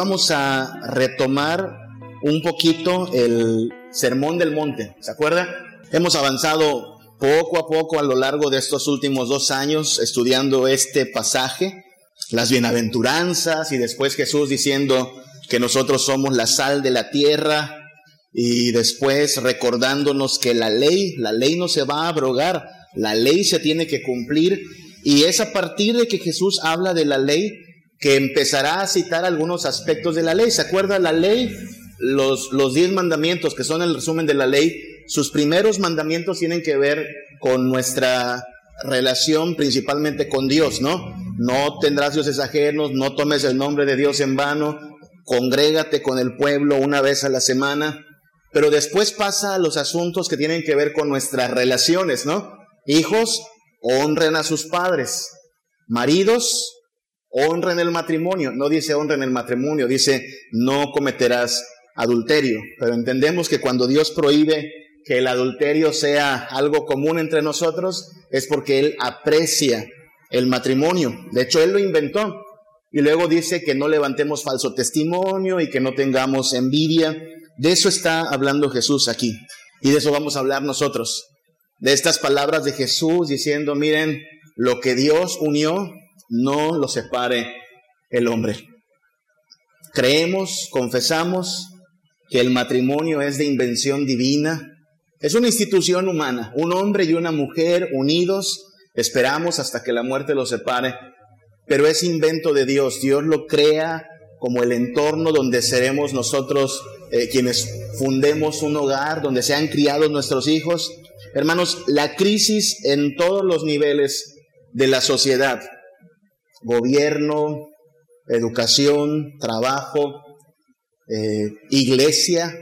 vamos a retomar un poquito el Sermón del Monte. ¿Se acuerda? Hemos avanzado poco a poco a lo largo de estos últimos dos años estudiando este pasaje, las bienaventuranzas y después Jesús diciendo que nosotros somos la sal de la tierra y después recordándonos que la ley, la ley no se va a abrogar, la ley se tiene que cumplir y es a partir de que Jesús habla de la ley que empezará a citar algunos aspectos de la ley. ¿Se acuerda la ley? Los, diez mandamientos, que son el resumen de la ley, sus primeros mandamientos tienen que ver con nuestra relación principalmente con Dios, ¿no? No tendrás dioses ajenos, no tomes el nombre de Dios en vano, congrégate con el pueblo una vez a la semana, pero después pasa a los asuntos que tienen que ver con nuestras relaciones, ¿no? Hijos, honren a sus padres. Maridos, honren el matrimonio. No dice honren el matrimonio, dice no cometerás adulterio. Pero entendemos que cuando Dios prohíbe que el adulterio sea algo común entre nosotros, es porque Él aprecia el matrimonio. De hecho, Él lo inventó. Y luego dice que no levantemos falso testimonio y que no tengamos envidia. De eso está hablando Jesús aquí. Y de eso vamos a hablar nosotros de estas palabras de Jesús diciendo, miren, lo que Dios unió, no lo separe el hombre. Creemos, confesamos que el matrimonio es de invención divina, es una institución humana, un hombre y una mujer unidos, esperamos hasta que la muerte los separe, pero es invento de Dios, Dios lo crea como el entorno donde seremos nosotros eh, quienes fundemos un hogar, donde sean criados nuestros hijos, Hermanos, la crisis en todos los niveles de la sociedad, gobierno, educación, trabajo, eh, iglesia,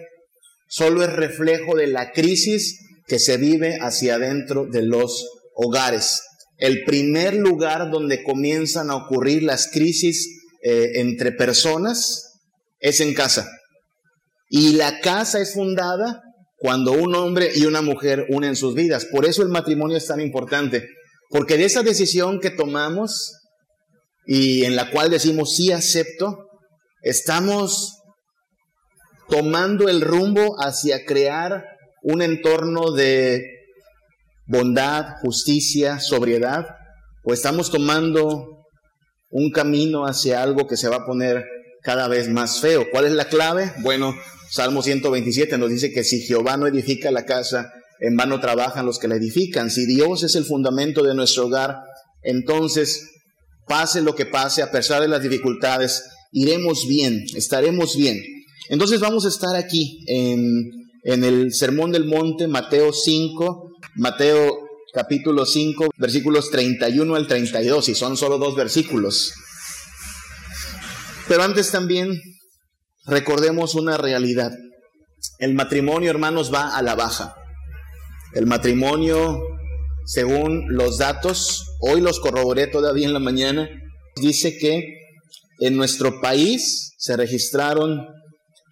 solo es reflejo de la crisis que se vive hacia adentro de los hogares. El primer lugar donde comienzan a ocurrir las crisis eh, entre personas es en casa. Y la casa es fundada cuando un hombre y una mujer unen sus vidas. Por eso el matrimonio es tan importante, porque de esa decisión que tomamos y en la cual decimos sí acepto, estamos tomando el rumbo hacia crear un entorno de bondad, justicia, sobriedad, o estamos tomando un camino hacia algo que se va a poner cada vez más feo. ¿Cuál es la clave? Bueno, Salmo 127 nos dice que si Jehová no edifica la casa, en vano trabajan los que la edifican. Si Dios es el fundamento de nuestro hogar, entonces, pase lo que pase, a pesar de las dificultades, iremos bien, estaremos bien. Entonces vamos a estar aquí en, el Sermón del Monte, Mateo 5, Mateo capítulo 5, versículos 31 al 32, y son solo dos versículos. Pero antes también recordemos una realidad. El matrimonio, hermanos, va a la baja. El matrimonio, según los datos, hoy los corroboré todavía en la mañana, dice que en nuestro país se registraron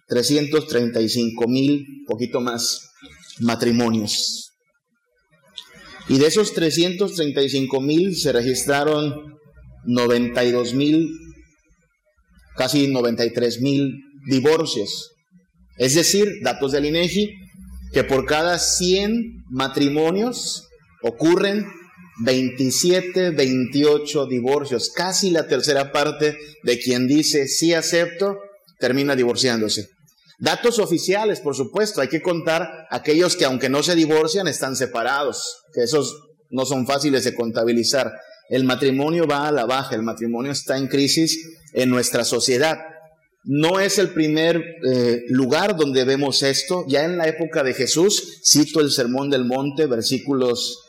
335 mil, poquito más, matrimonios. Y de esos 335 mil se registraron 92 mil, casi 93 mil divorcios. Es decir, datos del INEGI, que por cada 100 matrimonios ocurren 27, 28 divorcios. Casi la tercera parte de quien dice sí acepto termina divorciándose. Datos oficiales, por supuesto, hay que contar aquellos que aunque no se divorcian están separados, que esos no son fáciles de contabilizar. El matrimonio va a la baja, el matrimonio está en crisis en nuestra sociedad. No es el primer eh, lugar donde vemos esto. Ya en la época de Jesús, cito el Sermón del Monte, versículos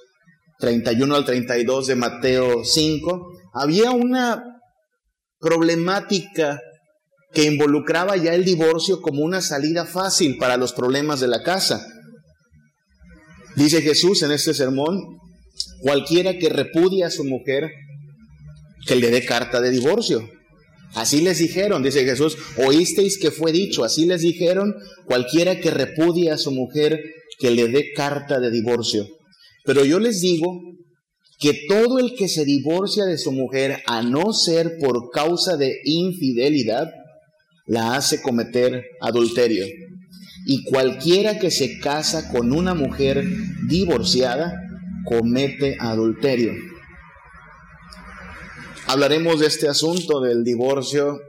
31 al 32 de Mateo 5, había una problemática que involucraba ya el divorcio como una salida fácil para los problemas de la casa. Dice Jesús en este sermón, cualquiera que repudie a su mujer, que le dé carta de divorcio. Así les dijeron, dice Jesús, oísteis que fue dicho, así les dijeron, cualquiera que repudie a su mujer, que le dé carta de divorcio. Pero yo les digo que todo el que se divorcia de su mujer, a no ser por causa de infidelidad, la hace cometer adulterio. Y cualquiera que se casa con una mujer divorciada comete adulterio. Hablaremos de este asunto del divorcio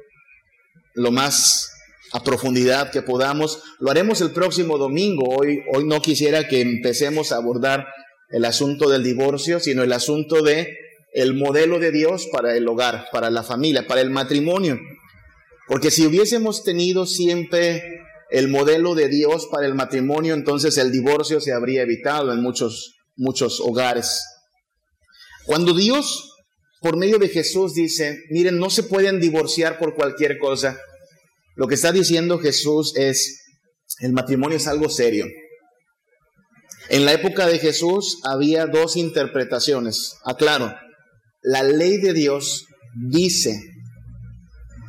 lo más a profundidad que podamos. Lo haremos el próximo domingo. Hoy, hoy no quisiera que empecemos a abordar el asunto del divorcio, sino el asunto de el modelo de Dios para el hogar, para la familia, para el matrimonio. Porque si hubiésemos tenido siempre el modelo de Dios para el matrimonio, entonces el divorcio se habría evitado en muchos, muchos hogares. Cuando Dios, por medio de Jesús, dice, miren, no se pueden divorciar por cualquier cosa, lo que está diciendo Jesús es, el matrimonio es algo serio. En la época de Jesús había dos interpretaciones. Aclaro, la ley de Dios dice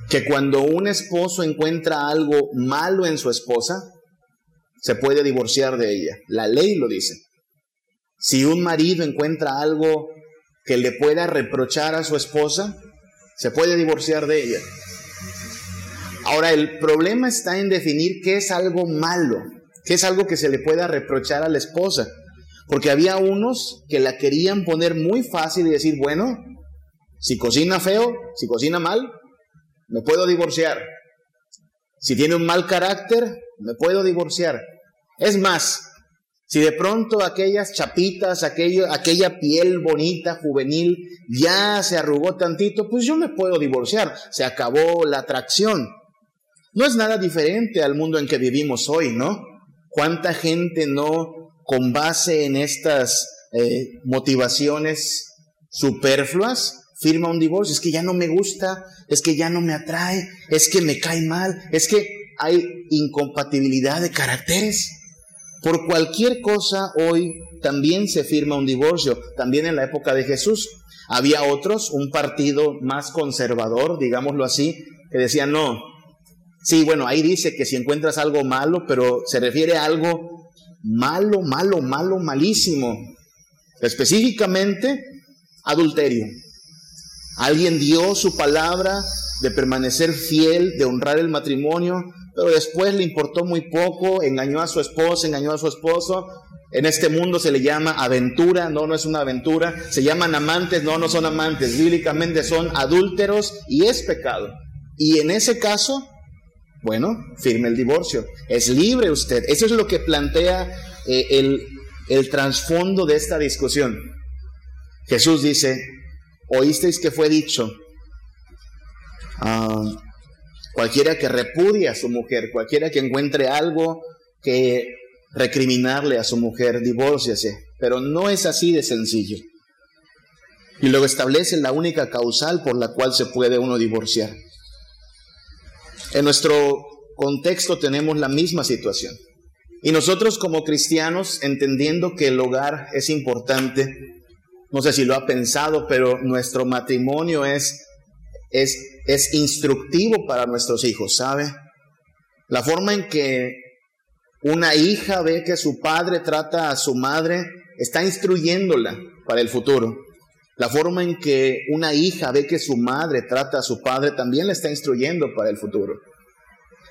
que cuando un esposo encuentra algo malo en su esposa, se puede divorciar de ella. La ley lo dice. Si un marido encuentra algo que le pueda reprochar a su esposa, se puede divorciar de ella. Ahora, el problema está en definir qué es algo malo, qué es algo que se le pueda reprochar a la esposa. Porque había unos que la querían poner muy fácil y decir, bueno, si cocina feo, si cocina mal, me puedo divorciar. Si tiene un mal carácter, me puedo divorciar. Es más, si de pronto aquellas chapitas, aquello, aquella piel bonita, juvenil, ya se arrugó tantito, pues yo me puedo divorciar. Se acabó la atracción. No es nada diferente al mundo en que vivimos hoy, ¿no? ¿Cuánta gente no con base en estas eh, motivaciones superfluas, firma un divorcio. Es que ya no me gusta, es que ya no me atrae, es que me cae mal, es que hay incompatibilidad de caracteres. Por cualquier cosa hoy también se firma un divorcio, también en la época de Jesús. Había otros, un partido más conservador, digámoslo así, que decían, no, sí, bueno, ahí dice que si encuentras algo malo, pero se refiere a algo malo, malo, malo, malísimo. Específicamente, adulterio. Alguien dio su palabra de permanecer fiel, de honrar el matrimonio, pero después le importó muy poco, engañó a su esposa, engañó a su esposo. En este mundo se le llama aventura, no, no es una aventura. Se llaman amantes, no, no son amantes. Bíblicamente son adúlteros y es pecado. Y en ese caso, bueno, firme el divorcio. Es libre usted. Eso es lo que plantea eh, el, trasfondo de esta discusión. Jesús dice, oísteis que fue dicho, ah, cualquiera que repudie a su mujer, cualquiera que encuentre algo que recriminarle a su mujer, divórciase. Pero no es así de sencillo. Y luego establece la única causal por la cual se puede uno divorciar. En nuestro contexto tenemos la misma situación. Y nosotros como cristianos, entendiendo que el hogar es importante, no sé si lo ha pensado, pero nuestro matrimonio es, es, es instructivo para nuestros hijos, ¿sabe? La forma en que una hija ve que su padre trata a su madre está instruyéndola para el futuro. La forma en que una hija ve que su madre trata a su padre también le está instruyendo para el futuro.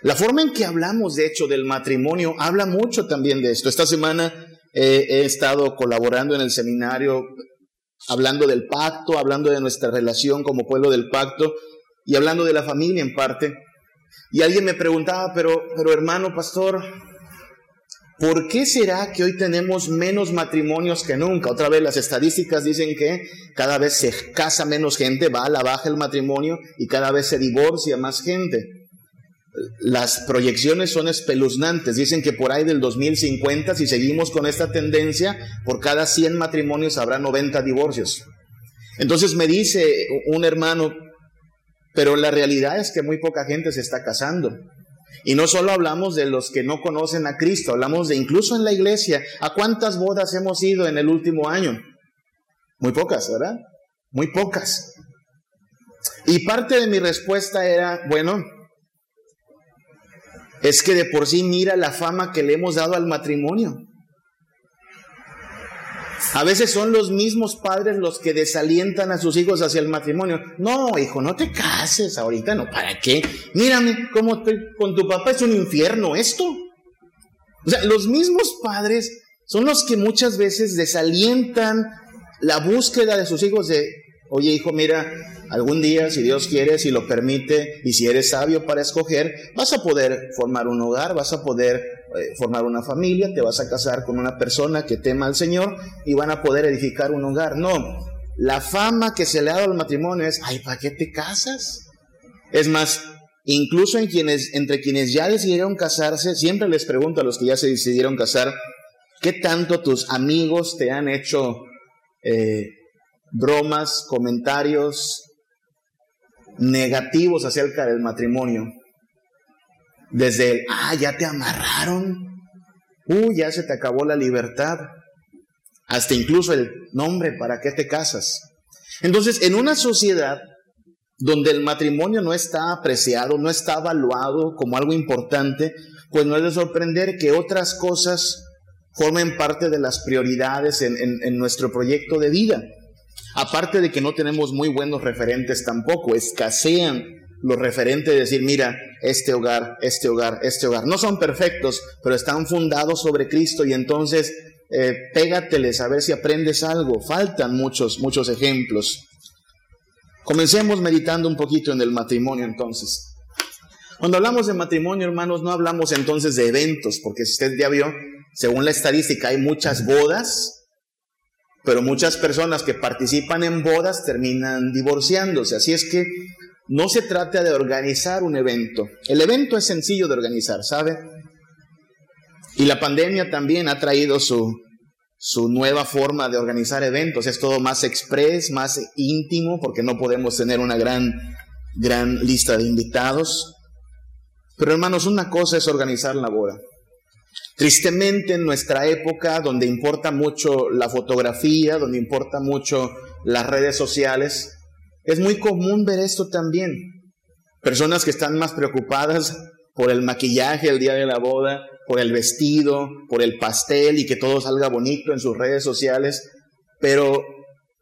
La forma en que hablamos, de hecho, del matrimonio habla mucho también de esto. Esta semana eh, he estado colaborando en el seminario hablando del pacto, hablando de nuestra relación como pueblo del pacto y hablando de la familia en parte. Y alguien me preguntaba, pero, pero hermano pastor, ¿Por qué será que hoy tenemos menos matrimonios que nunca? Otra vez las estadísticas dicen que cada vez se casa menos gente, va a la baja el matrimonio y cada vez se divorcia más gente. Las proyecciones son espeluznantes. Dicen que por ahí del 2050, si seguimos con esta tendencia, por cada 100 matrimonios habrá 90 divorcios. Entonces me dice un hermano, pero la realidad es que muy poca gente se está casando. Y no solo hablamos de los que no conocen a Cristo, hablamos de incluso en la iglesia. ¿A cuántas bodas hemos ido en el último año? Muy pocas, ¿verdad? Muy pocas. Y parte de mi respuesta era, bueno, es que de por sí mira la fama que le hemos dado al matrimonio. A veces son los mismos padres los que desalientan a sus hijos hacia el matrimonio. No, hijo, no te cases ahorita, no, ¿para qué? Mírame cómo con tu papá, es un infierno esto. O sea, los mismos padres son los que muchas veces desalientan la búsqueda de sus hijos de, oye hijo, mira, algún día, si Dios quiere, si lo permite, y si eres sabio para escoger, vas a poder formar un hogar, vas a poder eh, formar una familia, te vas a casar con una persona que tema al Señor y van a poder edificar un hogar. No, la fama que se le ha dado al matrimonio es, ay, ¿para qué te casas? Es más, incluso entre quienes ya decidieron casarse, siempre les pregunto a los que ya se decidieron casar, ¿qué tanto tus amigos te han hecho eh, bromas, comentarios, negativos acerca del matrimonio. Desde el, ah, ya te amarraron, uh, ya se te acabó la libertad, hasta incluso el nombre, ¿para qué te casas? Entonces, en una sociedad donde el matrimonio no está apreciado, no está evaluado como algo importante, pues no es de sorprender que otras cosas formen parte de las prioridades en, en nuestro proyecto de vida. Aparte de que no tenemos muy buenos referentes tampoco, escasean los referentes de decir, mira, este hogar, este hogar, este hogar. No son perfectos, pero están fundados sobre Cristo y entonces eh, pégateles a ver si aprendes algo. Faltan muchos, muchos ejemplos. Comencemos meditando un poquito en el matrimonio entonces. Cuando hablamos de matrimonio, hermanos, no hablamos entonces de eventos, porque si usted ya vio, según la estadística, hay muchas bodas, pero muchas personas que participan en bodas terminan divorciándose. Así es que no se trata de organizar un evento. El evento es sencillo de organizar, ¿sabe? Y la pandemia también ha traído su, su nueva forma de organizar eventos. Es todo más express, más íntimo, porque no podemos tener una gran, gran lista de invitados. Pero hermanos, una cosa es organizar la boda. Tristemente en nuestra época, donde importa mucho la fotografía, donde importa mucho las redes sociales, es muy común ver esto también. Personas que están más preocupadas por el maquillaje el día de la boda, por el vestido, por el pastel y que todo salga bonito en sus redes sociales, pero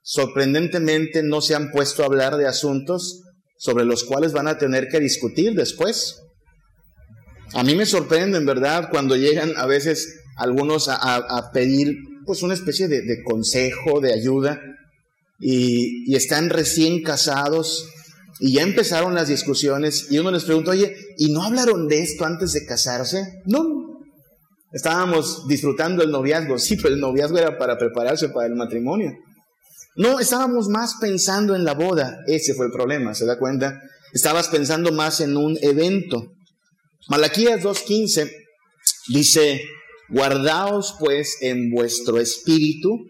sorprendentemente no se han puesto a hablar de asuntos sobre los cuales van a tener que discutir después. A mí me sorprende, en verdad, cuando llegan a veces algunos a, pedir pues una especie de, consejo, de ayuda, y, están recién casados y ya empezaron las discusiones y uno les pregunta, oye, ¿y no hablaron de esto antes de casarse? No. Estábamos disfrutando el noviazgo, sí, pero el noviazgo era para prepararse para el matrimonio. No, estábamos más pensando en la boda, ese fue el problema, ¿se da cuenta? Estabas pensando más en un evento. Malaquías 2.15 dice, guardaos pues en vuestro espíritu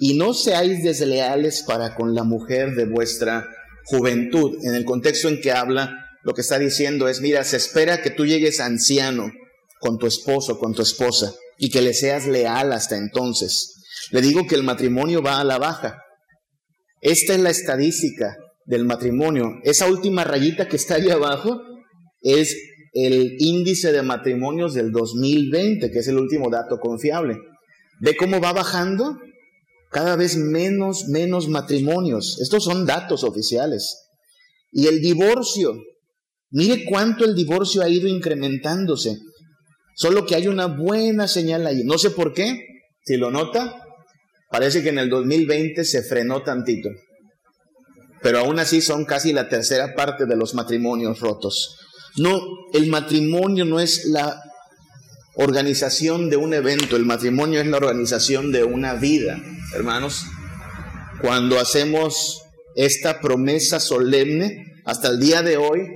y no seáis desleales para con la mujer de vuestra juventud. En el contexto en que habla, lo que está diciendo es, mira, se espera que tú llegues anciano con tu esposo, con tu esposa, y que le seas leal hasta entonces. Le digo que el matrimonio va a la baja. Esta es la estadística del matrimonio. Esa última rayita que está ahí abajo es el índice de matrimonios del 2020, que es el último dato confiable. ¿Ve cómo va bajando? Cada vez menos, menos matrimonios. Estos son datos oficiales. Y el divorcio, mire cuánto el divorcio ha ido incrementándose. Solo que hay una buena señal ahí. No sé por qué, si lo nota, parece que en el 2020 se frenó tantito. Pero aún así son casi la tercera parte de los matrimonios rotos. No, el matrimonio no es la organización de un evento, el matrimonio es la organización de una vida, hermanos. Cuando hacemos esta promesa solemne, hasta el día de hoy,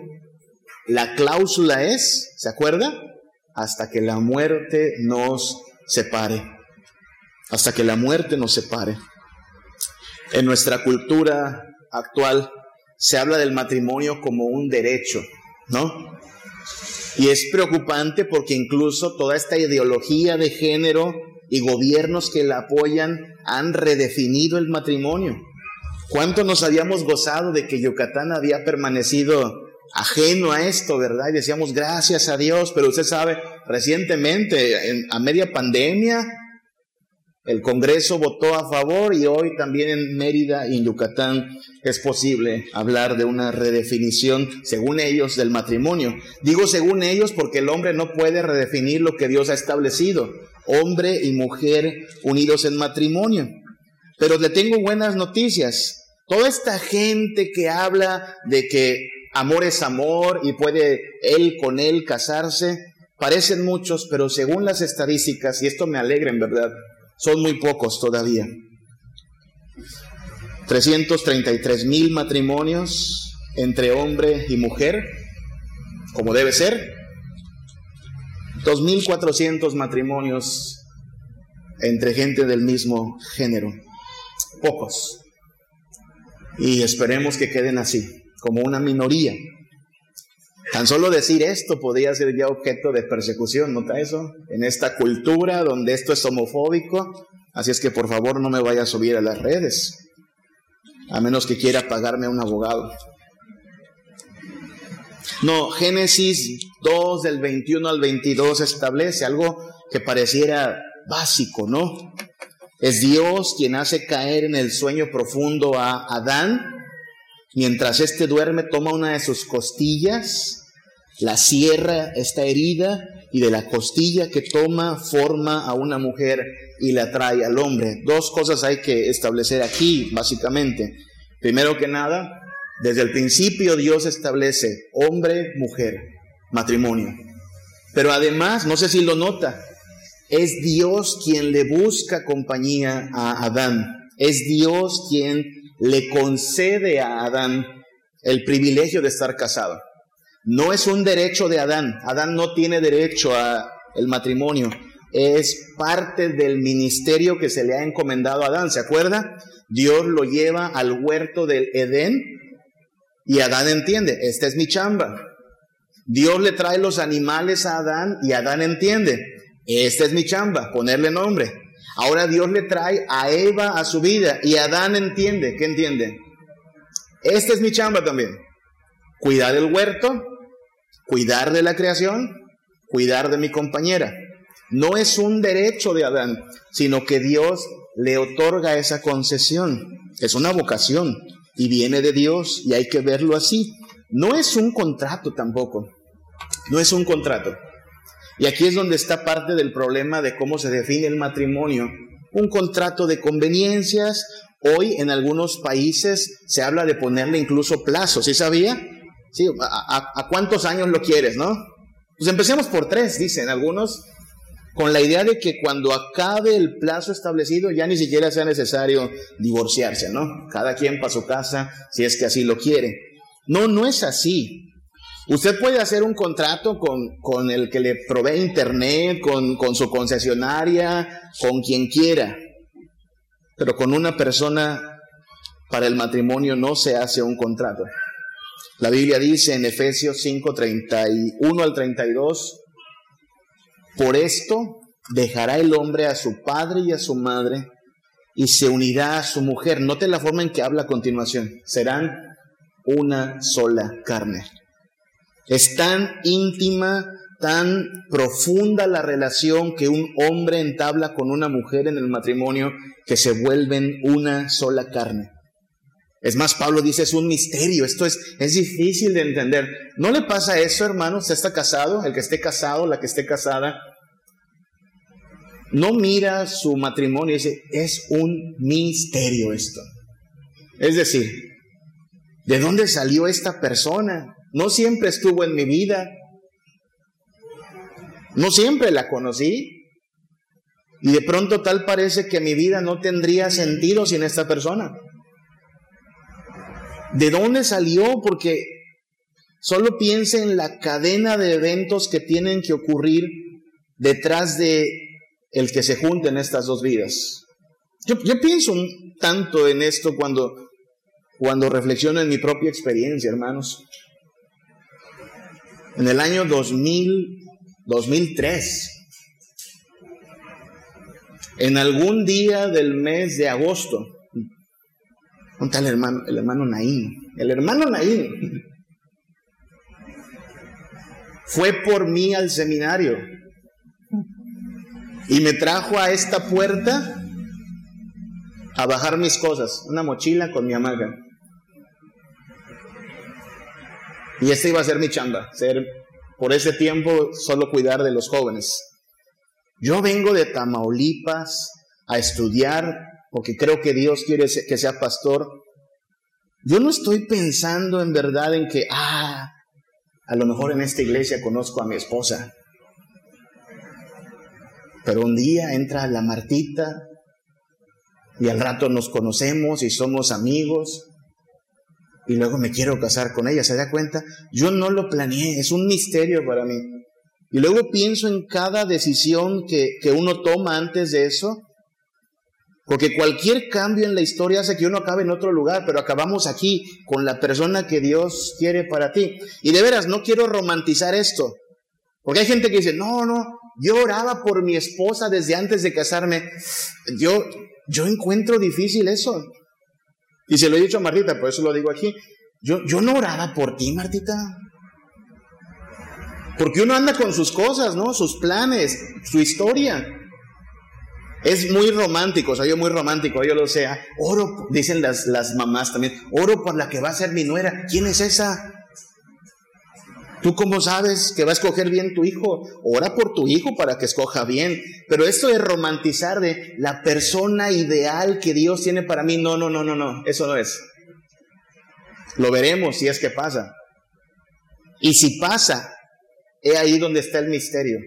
la cláusula es, ¿se acuerda? Hasta que la muerte nos separe. Hasta que la muerte nos separe. En nuestra cultura actual se habla del matrimonio como un derecho, ¿no? Y es preocupante porque incluso toda esta ideología de género y gobiernos que la apoyan han redefinido el matrimonio. ¿Cuánto nos habíamos gozado de que Yucatán había permanecido ajeno a esto, verdad? Y decíamos gracias a Dios, pero usted sabe, recientemente, a media pandemia, El Congreso votó a favor y hoy también en Mérida y en Yucatán es posible hablar de una redefinición, según ellos, del matrimonio. Digo según ellos porque el hombre no puede redefinir lo que Dios ha establecido, hombre y mujer unidos en matrimonio. Pero le tengo buenas noticias. Toda esta gente que habla de que amor es amor y puede él con él casarse, parecen muchos, pero según las estadísticas, y esto me alegra en verdad, son muy pocos todavía. 333 mil matrimonios entre hombre y mujer, como debe ser. 2.400 matrimonios entre gente del mismo género. Pocos. Y esperemos que queden así, como una minoría. Tan solo decir esto podría ser ya objeto de persecución, ¿nota eso? En esta cultura donde esto es homofóbico. Así es que por favor no me vaya a subir a las redes, a menos que quiera pagarme a un abogado. No, Génesis 2 del 21 al 22 establece algo que pareciera básico, ¿no? Es Dios quien hace caer en el sueño profundo a Adán. Mientras éste duerme, toma una de sus costillas, la cierra esta herida y de la costilla que toma forma a una mujer y la trae al hombre. Dos cosas hay que establecer aquí, básicamente. Primero que nada, desde el principio Dios establece hombre, mujer, matrimonio. Pero además, no sé si lo nota, es Dios quien le busca compañía a Adán. Es Dios quien le concede a Adán el privilegio de estar casado. No es un derecho de Adán. Adán no tiene derecho a el matrimonio. Es parte del ministerio que se le ha encomendado a Adán. ¿Se acuerda? Dios lo lleva al huerto del Edén y Adán entiende, esta es mi chamba. Dios le trae los animales a Adán y Adán entiende, esta es mi chamba, ponerle nombre. Ahora Dios le trae a Eva a su vida y Adán entiende, ¿qué entiende? Esta es mi chamba también. Cuidar el huerto, cuidar de la creación, cuidar de mi compañera. No es un derecho de Adán, sino que Dios le otorga esa concesión. Es una vocación y viene de Dios y hay que verlo así. No es un contrato tampoco. No es un contrato. Y aquí es donde está parte del problema de cómo se define el matrimonio. Un contrato de conveniencias. Hoy en algunos países se habla de ponerle incluso plazos. ¿Sí sabía? Sí, ¿a, cuántos años lo quieres, no? Pues empecemos por tres, dicen algunos, con la idea de que cuando acabe el plazo establecido ya ni siquiera sea necesario divorciarse, ¿no? Cada quien para su casa si es que así lo quiere. No, no es así. Usted puede hacer un contrato con, con el que le provee internet, con, con su concesionaria, con quien quiera, pero con una persona para el matrimonio no se hace un contrato. La Biblia dice en Efesios 5, 31 al 32, por esto dejará el hombre a su padre y a su madre y se unirá a su mujer. Note la forma en que habla a continuación. Serán una sola carne. Es tan íntima, tan profunda la relación que un hombre entabla con una mujer en el matrimonio que se vuelven una sola carne. Es más, Pablo dice, es un misterio, esto es, es difícil de entender. ¿No le pasa eso, hermano? ¿Usted está casado? El que esté casado, la que esté casada, no mira su matrimonio y dice, es un misterio esto. Es decir, ¿de dónde salió esta persona? No siempre estuvo en mi vida. No siempre la conocí. Y de pronto tal parece que mi vida no tendría sentido sin esta persona. ¿De dónde salió? Porque solo piense en la cadena de eventos que tienen que ocurrir detrás de el que se junten estas dos vidas. Yo, pienso un tanto en esto cuando, cuando reflexiono en mi propia experiencia, hermanos. En el año 2000, 2003, en algún día del mes de agosto, un tal hermano, el hermano Naín. El hermano Naín fue por mí al seminario y me trajo a esta puerta a bajar mis cosas, una mochila con mi hamaca. Y esta iba a ser mi chamba, ser por ese tiempo solo cuidar de los jóvenes. Yo vengo de Tamaulipas a estudiar porque creo que Dios quiere que sea pastor. Yo no estoy pensando en verdad en que, ah, a lo mejor en esta iglesia conozco a mi esposa. Pero un día entra la Martita y al rato nos conocemos y somos amigos y luego me quiero casar con ella. ¿Se da cuenta? Yo no lo planeé, es un misterio para mí. Y luego pienso en cada decisión que, que uno toma antes de eso, porque cualquier cambio en la historia hace que uno acabe en otro lugar, pero acabamos aquí con la persona que Dios quiere para ti. Y de veras, no quiero romantizar esto, porque hay gente que dice, no, no, yo oraba por mi esposa desde antes de casarme. Yo, yo encuentro difícil eso. Y se lo he dicho a Martita, por eso lo digo aquí. Yo, yo no oraba por ti, Martita. Porque uno anda con sus cosas, ¿no? Sus planes, su historia. Es muy romántico, soy yo muy romántico, yo lo sé. Oro, dicen las, las mamás también, oro por la que va a ser mi nuera. ¿Quién es esa? ¿Tú cómo sabes que va a escoger bien tu hijo? Ora por tu hijo para que escoja bien. Pero esto es romantizar de la persona ideal que Dios tiene para mí. No, no, no, no, no. Eso no es. Lo veremos si es que pasa. Y si pasa, he ahí donde está el misterio.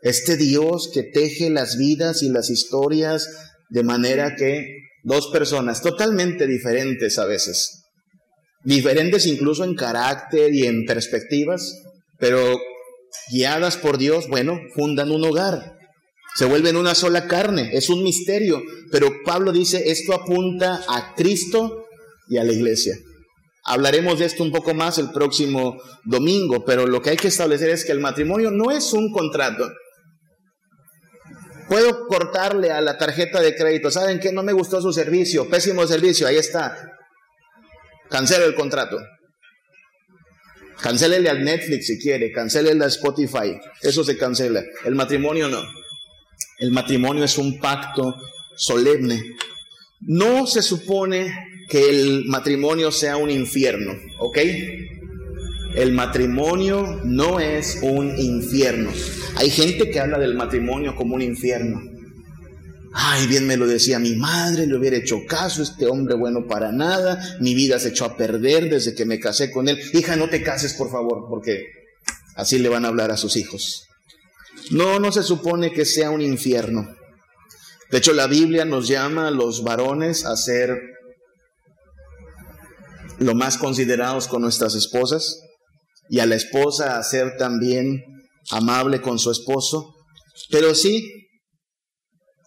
Este Dios que teje las vidas y las historias de manera que dos personas totalmente diferentes a veces diferentes incluso en carácter y en perspectivas, pero guiadas por Dios, bueno, fundan un hogar, se vuelven una sola carne, es un misterio, pero Pablo dice, esto apunta a Cristo y a la iglesia. Hablaremos de esto un poco más el próximo domingo, pero lo que hay que establecer es que el matrimonio no es un contrato. Puedo cortarle a la tarjeta de crédito, ¿saben qué? No me gustó su servicio, pésimo servicio, ahí está. Cancele el contrato. Cancélele al Netflix si quiere, cancélele a Spotify. Eso se cancela. El matrimonio no. El matrimonio es un pacto solemne. No se supone que el matrimonio sea un infierno, ¿ok? El matrimonio no es un infierno. Hay gente que habla del matrimonio como un infierno. Ay, bien me lo decía mi madre, le hubiera hecho caso, este hombre bueno para nada, mi vida se echó a perder desde que me casé con él. Hija, no te cases, por favor, porque así le van a hablar a sus hijos. No, no se supone que sea un infierno. De hecho, la Biblia nos llama a los varones a ser lo más considerados con nuestras esposas y a la esposa a ser también amable con su esposo. Pero sí,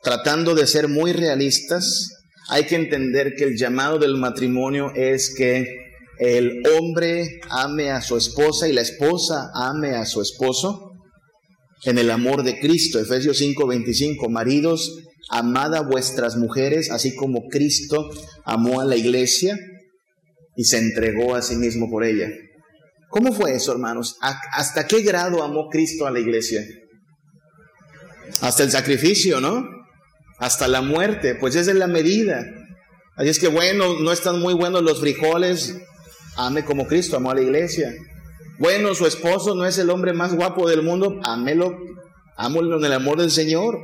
tratando de ser muy realistas, hay que entender que el llamado del matrimonio es que el hombre ame a su esposa y la esposa ame a su esposo en el amor de Cristo. Efesios 5:25, maridos, amad a vuestras mujeres, así como Cristo amó a la iglesia y se entregó a sí mismo por ella. ¿Cómo fue eso, hermanos? ¿Hasta qué grado amó Cristo a la iglesia? Hasta el sacrificio, ¿no? Hasta la muerte, pues esa es la medida. Así es que bueno, no están muy buenos los frijoles, ame como Cristo amó a la iglesia. Bueno, su esposo no es el hombre más guapo del mundo, amelo, ámelo en el amor del Señor.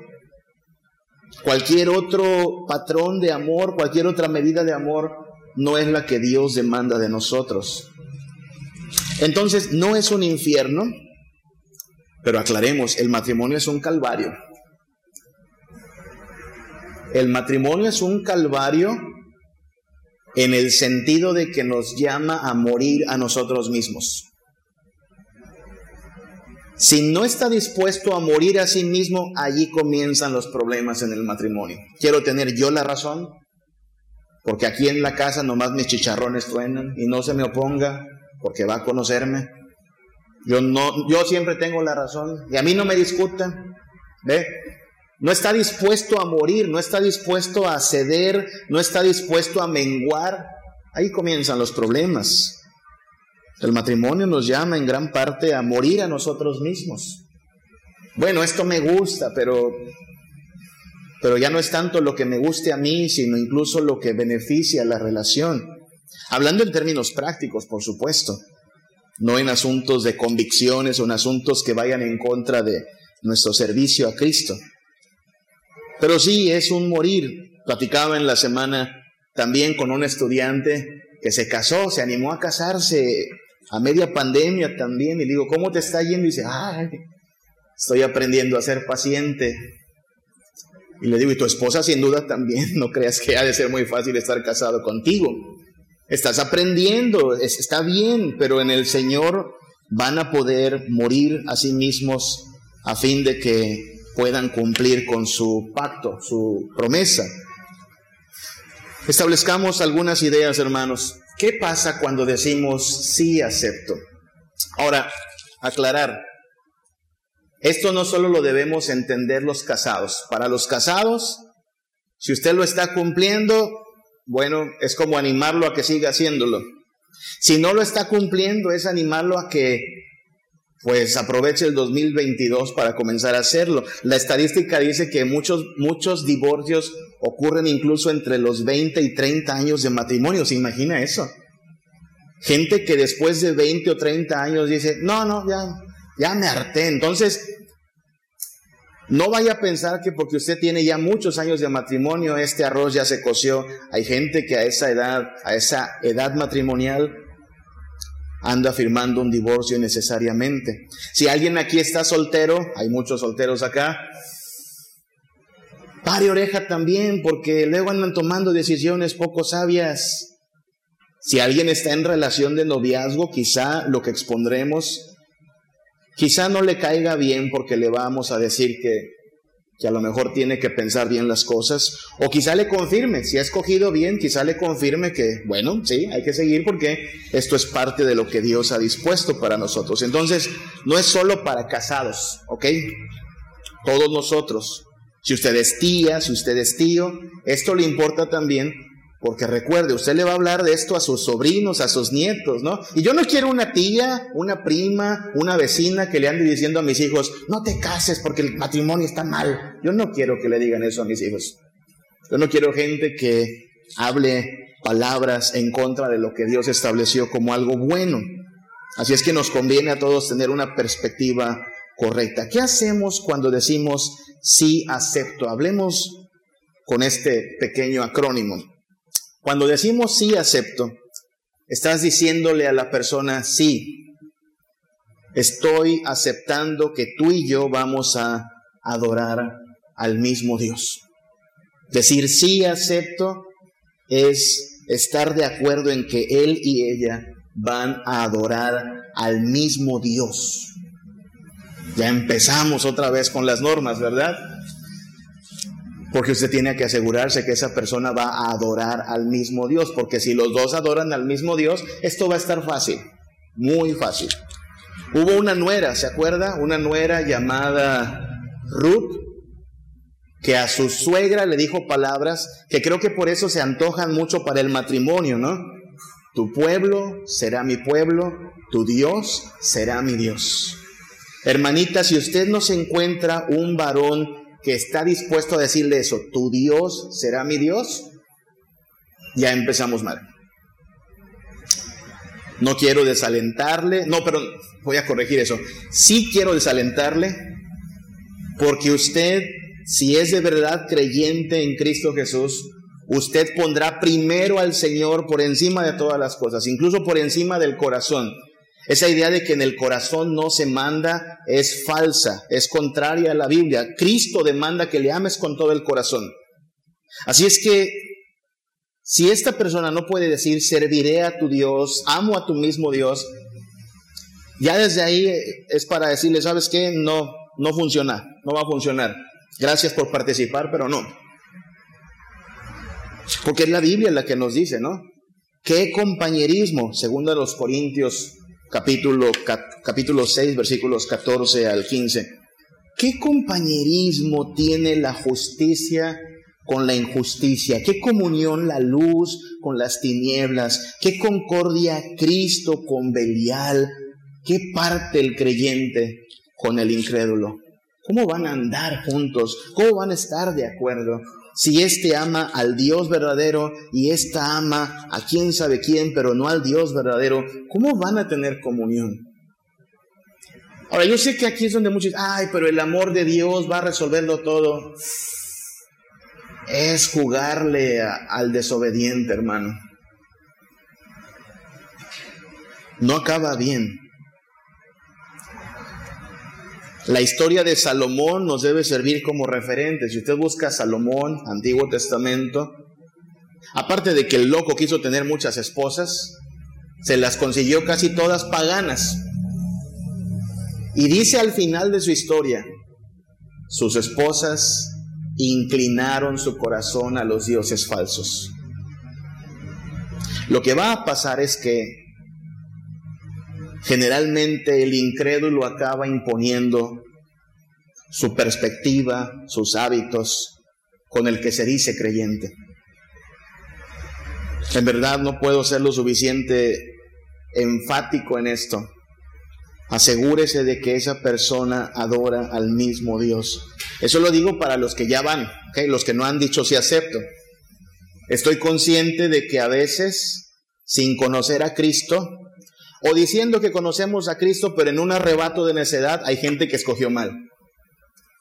Cualquier otro patrón de amor, cualquier otra medida de amor, no es la que Dios demanda de nosotros. Entonces, no es un infierno, pero aclaremos, el matrimonio es un calvario. El matrimonio es un calvario en el sentido de que nos llama a morir a nosotros mismos. Si no está dispuesto a morir a sí mismo, allí comienzan los problemas en el matrimonio. Quiero tener yo la razón, porque aquí en la casa nomás mis chicharrones truenan y no se me oponga, porque va a conocerme. Yo no, yo siempre tengo la razón y a mí no me discutan. ¿Ve? No está dispuesto a morir, no está dispuesto a ceder, no está dispuesto a menguar. Ahí comienzan los problemas. El matrimonio nos llama en gran parte a morir a nosotros mismos. Bueno, esto me gusta, pero pero ya no es tanto lo que me guste a mí, sino incluso lo que beneficia la relación. Hablando en términos prácticos, por supuesto, no en asuntos de convicciones o en asuntos que vayan en contra de nuestro servicio a Cristo. Pero sí, es un morir. Platicaba en la semana también con un estudiante que se casó, se animó a casarse a media pandemia también. Y digo, ¿cómo te está yendo? Y dice, ay, estoy aprendiendo a ser paciente. Y le digo, y tu esposa sin duda también, no creas que ha de ser muy fácil estar casado contigo. Estás aprendiendo, está bien, pero en el Señor van a poder morir a sí mismos a fin de que puedan cumplir con su pacto, su promesa. Establezcamos algunas ideas, hermanos. ¿Qué pasa cuando decimos sí acepto? Ahora, aclarar. Esto no solo lo debemos entender los casados. Para los casados, si usted lo está cumpliendo, bueno, es como animarlo a que siga haciéndolo. Si no lo está cumpliendo, es animarlo a que pues aproveche el 2022 para comenzar a hacerlo. La estadística dice que muchos, muchos divorcios ocurren incluso entre los 20 y 30 años de matrimonio. ¿Se imagina eso? Gente que después de 20 o 30 años dice, no, no, ya, ya me harté. Entonces, no vaya a pensar que porque usted tiene ya muchos años de matrimonio, este arroz ya se coció. Hay gente que a esa edad, a esa edad matrimonial, anda firmando un divorcio necesariamente. Si alguien aquí está soltero, hay muchos solteros acá, pare oreja también, porque luego andan tomando decisiones poco sabias. Si alguien está en relación de noviazgo, quizá lo que expondremos, quizá no le caiga bien porque le vamos a decir que que a lo mejor tiene que pensar bien las cosas, o quizá le confirme, si ha escogido bien, quizá le confirme que, bueno, sí, hay que seguir porque esto es parte de lo que Dios ha dispuesto para nosotros. Entonces, no es solo para casados, ¿ok? Todos nosotros, si usted es tía, si usted es tío, esto le importa también porque recuerde, usted le va a hablar de esto a sus sobrinos, a sus nietos, ¿no? Y yo no quiero una tía, una prima, una vecina que le ande diciendo a mis hijos, no te cases porque el matrimonio está mal. Yo no quiero que le digan eso a mis hijos. Yo no quiero gente que hable palabras en contra de lo que Dios estableció como algo bueno. Así es que nos conviene a todos tener una perspectiva correcta. ¿Qué hacemos cuando decimos sí acepto? Hablemos con este pequeño acrónimo. Cuando decimos sí acepto, estás diciéndole a la persona sí. Estoy aceptando que tú y yo vamos a adorar al mismo Dios. Decir sí acepto es estar de acuerdo en que él y ella van a adorar al mismo Dios. Ya empezamos otra vez con las normas, ¿verdad? Porque usted tiene que asegurarse que esa persona va a adorar al mismo Dios, porque si los dos adoran al mismo Dios, esto va a estar fácil, muy fácil. Hubo una nuera, ¿se acuerda? Una nuera llamada Ruth, que a su suegra le dijo palabras que creo que por eso se antojan mucho para el matrimonio, ¿no? Tu pueblo será mi pueblo, tu Dios será mi Dios. Hermanita, si usted no se encuentra un varón que está dispuesto a decirle eso, tu Dios será mi Dios, ya empezamos mal. No quiero desalentarle, no, pero voy a corregir eso. Sí quiero desalentarle porque usted, si es de verdad creyente en Cristo Jesús, usted pondrá primero al Señor por encima de todas las cosas, incluso por encima del corazón. Esa idea de que en el corazón no se manda es falsa, es contraria a la Biblia. Cristo demanda que le ames con todo el corazón. Así es que si esta persona no puede decir serviré a tu Dios, amo a tu mismo Dios, ya desde ahí es para decirle, ¿sabes qué? No, no funciona, no va a funcionar. Gracias por participar, pero no. Porque es la Biblia la que nos dice, ¿no? ¿Qué compañerismo? Segundo a los Corintios capítulo, capítulo 6, versículos 14 al 15. ¿Qué compañerismo tiene la justicia con la injusticia? ¿Qué comunión la luz con las tinieblas? ¿Qué concordia Cristo con Belial? ¿Qué parte el creyente con el incrédulo? ¿Cómo van a andar juntos? ¿Cómo van a estar de acuerdo? Si éste ama al Dios verdadero y ésta ama a quién sabe quién, pero no al Dios verdadero, ¿cómo van a tener comunión? Ahora, yo sé que aquí es donde muchos, ay, pero el amor de Dios va a resolverlo todo. Es jugarle al desobediente, hermano. No acaba bien. La historia de Salomón nos debe servir como referente. Si usted busca Salomón, Antiguo Testamento, aparte de que el loco quiso tener muchas esposas, se las consiguió casi todas paganas. Y dice al final de su historia, sus esposas inclinaron su corazón a los dioses falsos. Lo que va a pasar es que Generalmente el incrédulo acaba imponiendo su perspectiva, sus hábitos con el que se dice creyente. En verdad no puedo ser lo suficiente enfático en esto. Asegúrese de que esa persona adora al mismo Dios. Eso lo digo para los que ya van, los que no han dicho si acepto. Estoy consciente de que a veces, sin conocer a Cristo, o diciendo que conocemos a Cristo, pero en un arrebato de necedad hay gente que escogió mal.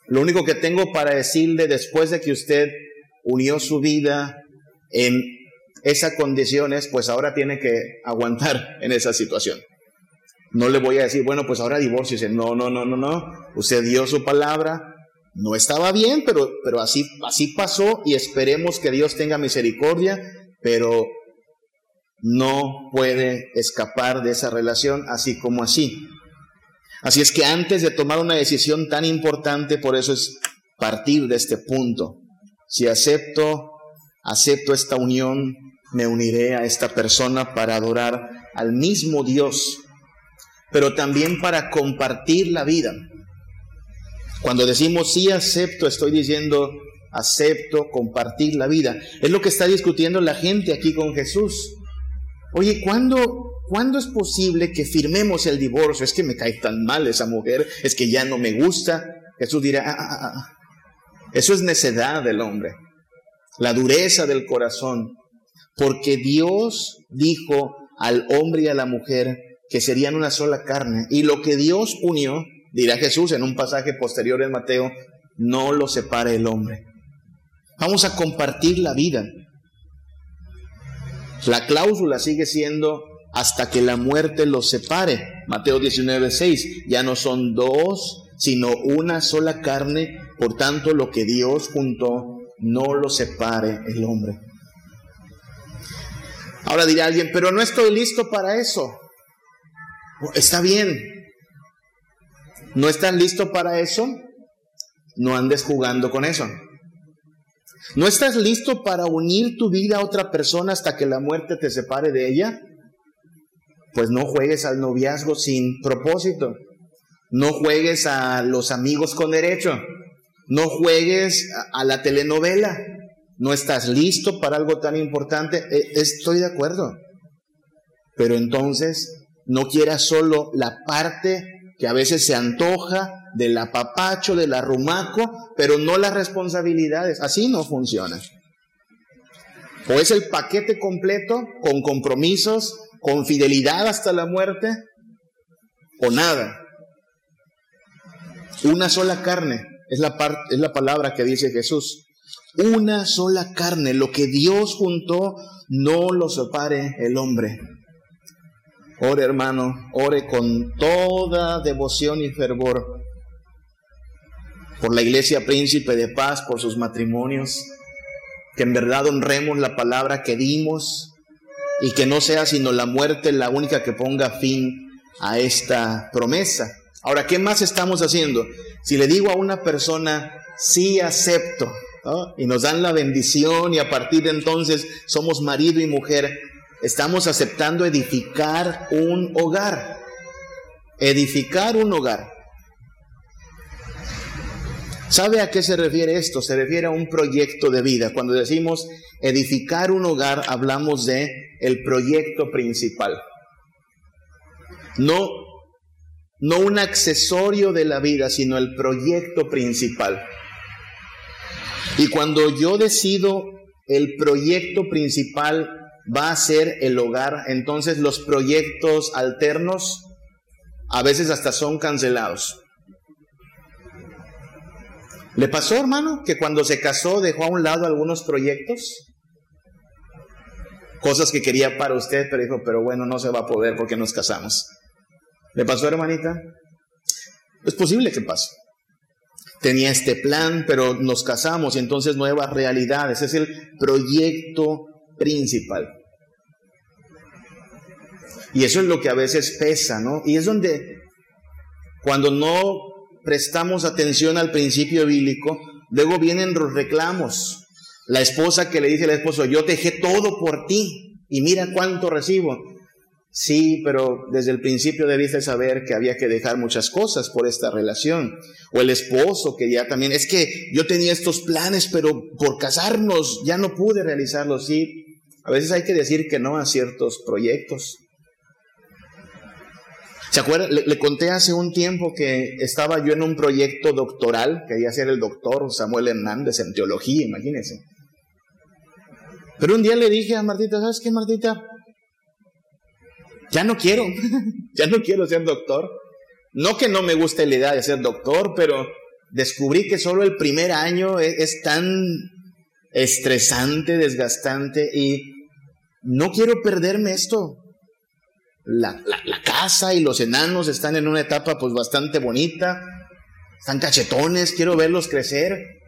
Lo único que tengo para decirle después de que usted unió su vida en esa condición es, pues ahora tiene que aguantar en esa situación. No le voy a decir, bueno, pues ahora divorcio. No, no, no, no, no. Usted dio su palabra. No estaba bien, pero, pero así, así pasó y esperemos que Dios tenga misericordia, pero no puede escapar de esa relación así como así. Así es que antes de tomar una decisión tan importante, por eso es partir de este punto. Si acepto, acepto esta unión, me uniré a esta persona para adorar al mismo Dios, pero también para compartir la vida. Cuando decimos sí acepto, estoy diciendo acepto compartir la vida. Es lo que está discutiendo la gente aquí con Jesús. Oye, ¿cuándo, ¿cuándo es posible que firmemos el divorcio? Es que me cae tan mal esa mujer, es que ya no me gusta. Jesús dirá, ah, ah, ah, ah. eso es necedad del hombre, la dureza del corazón, porque Dios dijo al hombre y a la mujer que serían una sola carne, y lo que Dios unió, dirá Jesús en un pasaje posterior en Mateo, no lo separe el hombre. Vamos a compartir la vida. La cláusula sigue siendo hasta que la muerte los separe. Mateo 19, 6. Ya no son dos, sino una sola carne. Por tanto, lo que Dios juntó, no lo separe el hombre. Ahora dirá alguien, pero no estoy listo para eso. Está bien. ¿No estás listo para eso? No andes jugando con eso. ¿No estás listo para unir tu vida a otra persona hasta que la muerte te separe de ella? Pues no juegues al noviazgo sin propósito. No juegues a los amigos con derecho. No juegues a la telenovela. ¿No estás listo para algo tan importante? E, estoy de acuerdo. Pero entonces no quieras solo la parte que a veces se antoja del apapacho, del arrumaco, pero no las responsabilidades. Así no funciona. O es el paquete completo con compromisos, con fidelidad hasta la muerte, o nada. Una sola carne es la, es la palabra que dice Jesús. Una sola carne, lo que Dios juntó, no lo separe el hombre. Ore hermano, ore con toda devoción y fervor por la iglesia príncipe de paz, por sus matrimonios, que en verdad honremos la palabra que dimos y que no sea sino la muerte la única que ponga fin a esta promesa. Ahora, ¿qué más estamos haciendo? Si le digo a una persona, sí acepto, y nos dan la bendición y a partir de entonces somos marido y mujer, estamos aceptando edificar un hogar. Edificar un hogar. ¿Sabe a qué se refiere esto? Se refiere a un proyecto de vida. Cuando decimos edificar un hogar, hablamos de el proyecto principal. No, no un accesorio de la vida, sino el proyecto principal. Y cuando yo decido el proyecto principal va a ser el hogar, entonces los proyectos alternos a veces hasta son cancelados. ¿Le pasó, hermano, que cuando se casó dejó a un lado algunos proyectos? Cosas que quería para usted, pero dijo, pero bueno, no se va a poder porque nos casamos. ¿Le pasó, hermanita? Es posible que pase. Tenía este plan, pero nos casamos y entonces nuevas realidades. Es el proyecto principal. Y eso es lo que a veces pesa, ¿no? Y es donde, cuando no prestamos atención al principio bíblico, luego vienen los reclamos. La esposa que le dice al esposo, yo dejé todo por ti y mira cuánto recibo. Sí, pero desde el principio debiste saber que había que dejar muchas cosas por esta relación. O el esposo que ya también, es que yo tenía estos planes, pero por casarnos ya no pude realizarlos. Sí, a veces hay que decir que no a ciertos proyectos. ¿Se? Le, conté hace un tiempo que estaba yo en un proyecto doctoral, quería ser el doctor Samuel Hernández en teología, imagínense. Pero un día le dije a Martita, ¿sabes qué, Martita? Ya no quiero, ya no quiero ser doctor. No que no me guste la idea de ser doctor, pero descubrí que solo el primer año es, es tan estresante, desgastante y no quiero perderme esto la, casa y los enanos están en una etapa pues bastante bonita, están cachetones, quiero verlos crecer.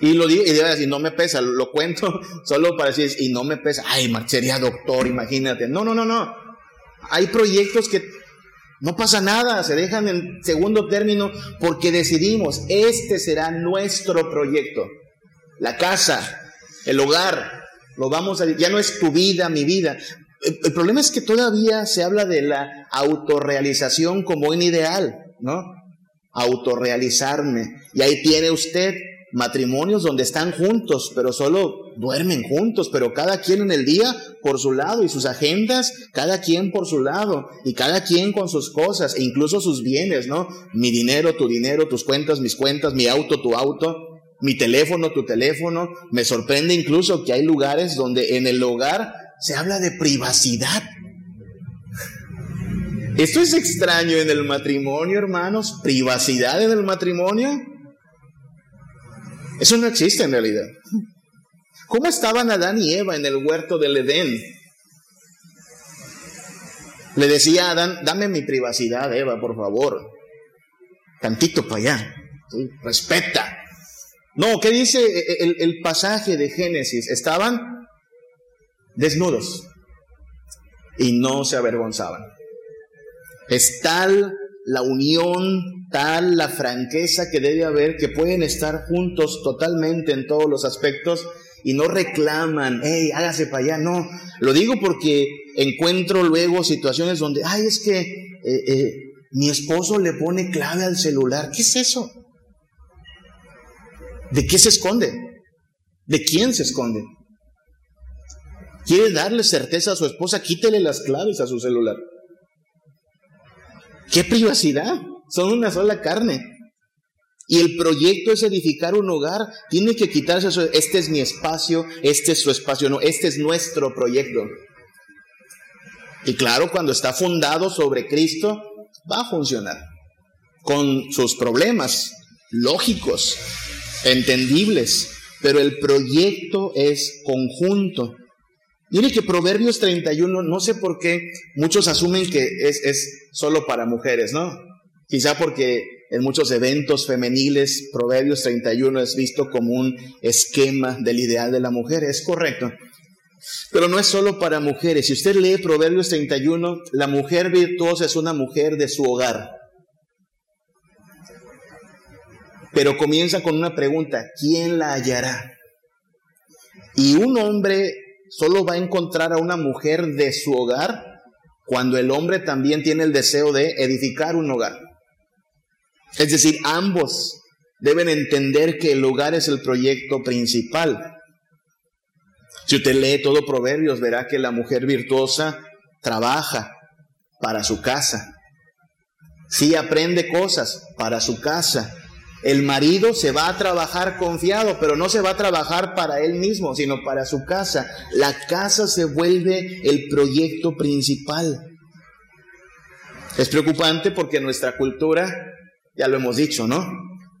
Y lo digo, y decir, no me pesa, lo, cuento solo para decir, y no me pesa, ay, sería doctor, imagínate. No, no, no, no. Hay proyectos que no pasa nada, se dejan en segundo término porque decidimos, este será nuestro proyecto. La casa, el hogar, lo vamos a, ya no es tu vida, mi vida. El, problema es que todavía se habla de la autorrealización como un ideal, ¿no? Autorrealizarme. Y ahí tiene usted matrimonios donde están juntos, pero solo duermen juntos, pero cada quien en el día por su lado y sus agendas, cada quien por su lado y cada quien con sus cosas e incluso sus bienes, ¿no? Mi dinero, tu dinero, tus cuentas, mis cuentas, mi auto, tu auto, mi teléfono, tu teléfono. Me sorprende incluso que hay lugares donde en el hogar se habla de privacidad. Esto es extraño en el matrimonio, hermanos. Privacidad en el matrimonio. Eso no existe en realidad. ¿Cómo estaban Adán y Eva en el huerto del Edén? Le decía Adán, dame mi privacidad, Eva, por favor. Tantito para allá. Respeta. No, ¿qué dice el pasaje de Génesis? Estaban desnudos y no se avergonzaban. Es tal la unión, tal la franqueza que debe haber, que pueden estar juntos totalmente en todos los aspectos y no reclaman, hey, hágase para allá. No, lo digo porque encuentro luego situaciones donde, ay, es que eh, eh, mi esposo le pone clave al celular. ¿Qué es eso? ¿De qué se esconde? ¿De quién se esconde? Quiere darle certeza a su esposa, quítele las claves a su celular. ¿Qué privacidad? Son una sola carne. Y el proyecto es edificar un hogar. Tiene que quitarse eso. Este es mi espacio, este es su espacio. No, este es nuestro proyecto. Y claro, cuando está fundado sobre Cristo, va a funcionar. Con sus problemas lógicos, entendibles. Pero el proyecto es conjunto. Mire que Proverbios 31, no sé por qué muchos asumen que es, es solo para mujeres, ¿no? Quizá porque en muchos eventos femeniles Proverbios 31 es visto como un esquema del ideal de la mujer, es correcto. Pero no es solo para mujeres. Si usted lee Proverbios 31, la mujer virtuosa es una mujer de su hogar. Pero comienza con una pregunta, ¿quién la hallará? Y un hombre solo va a encontrar a una mujer de su hogar cuando el hombre también tiene el deseo de edificar un hogar. Es decir, ambos deben entender que el hogar es el proyecto principal. Si usted lee todo Proverbios, verá que la mujer virtuosa trabaja para su casa. Sí aprende cosas para su casa. El marido se va a trabajar confiado, pero no se va a trabajar para él mismo, sino para su casa. La casa se vuelve el proyecto principal. Es preocupante porque nuestra cultura, ya lo hemos dicho, ¿no?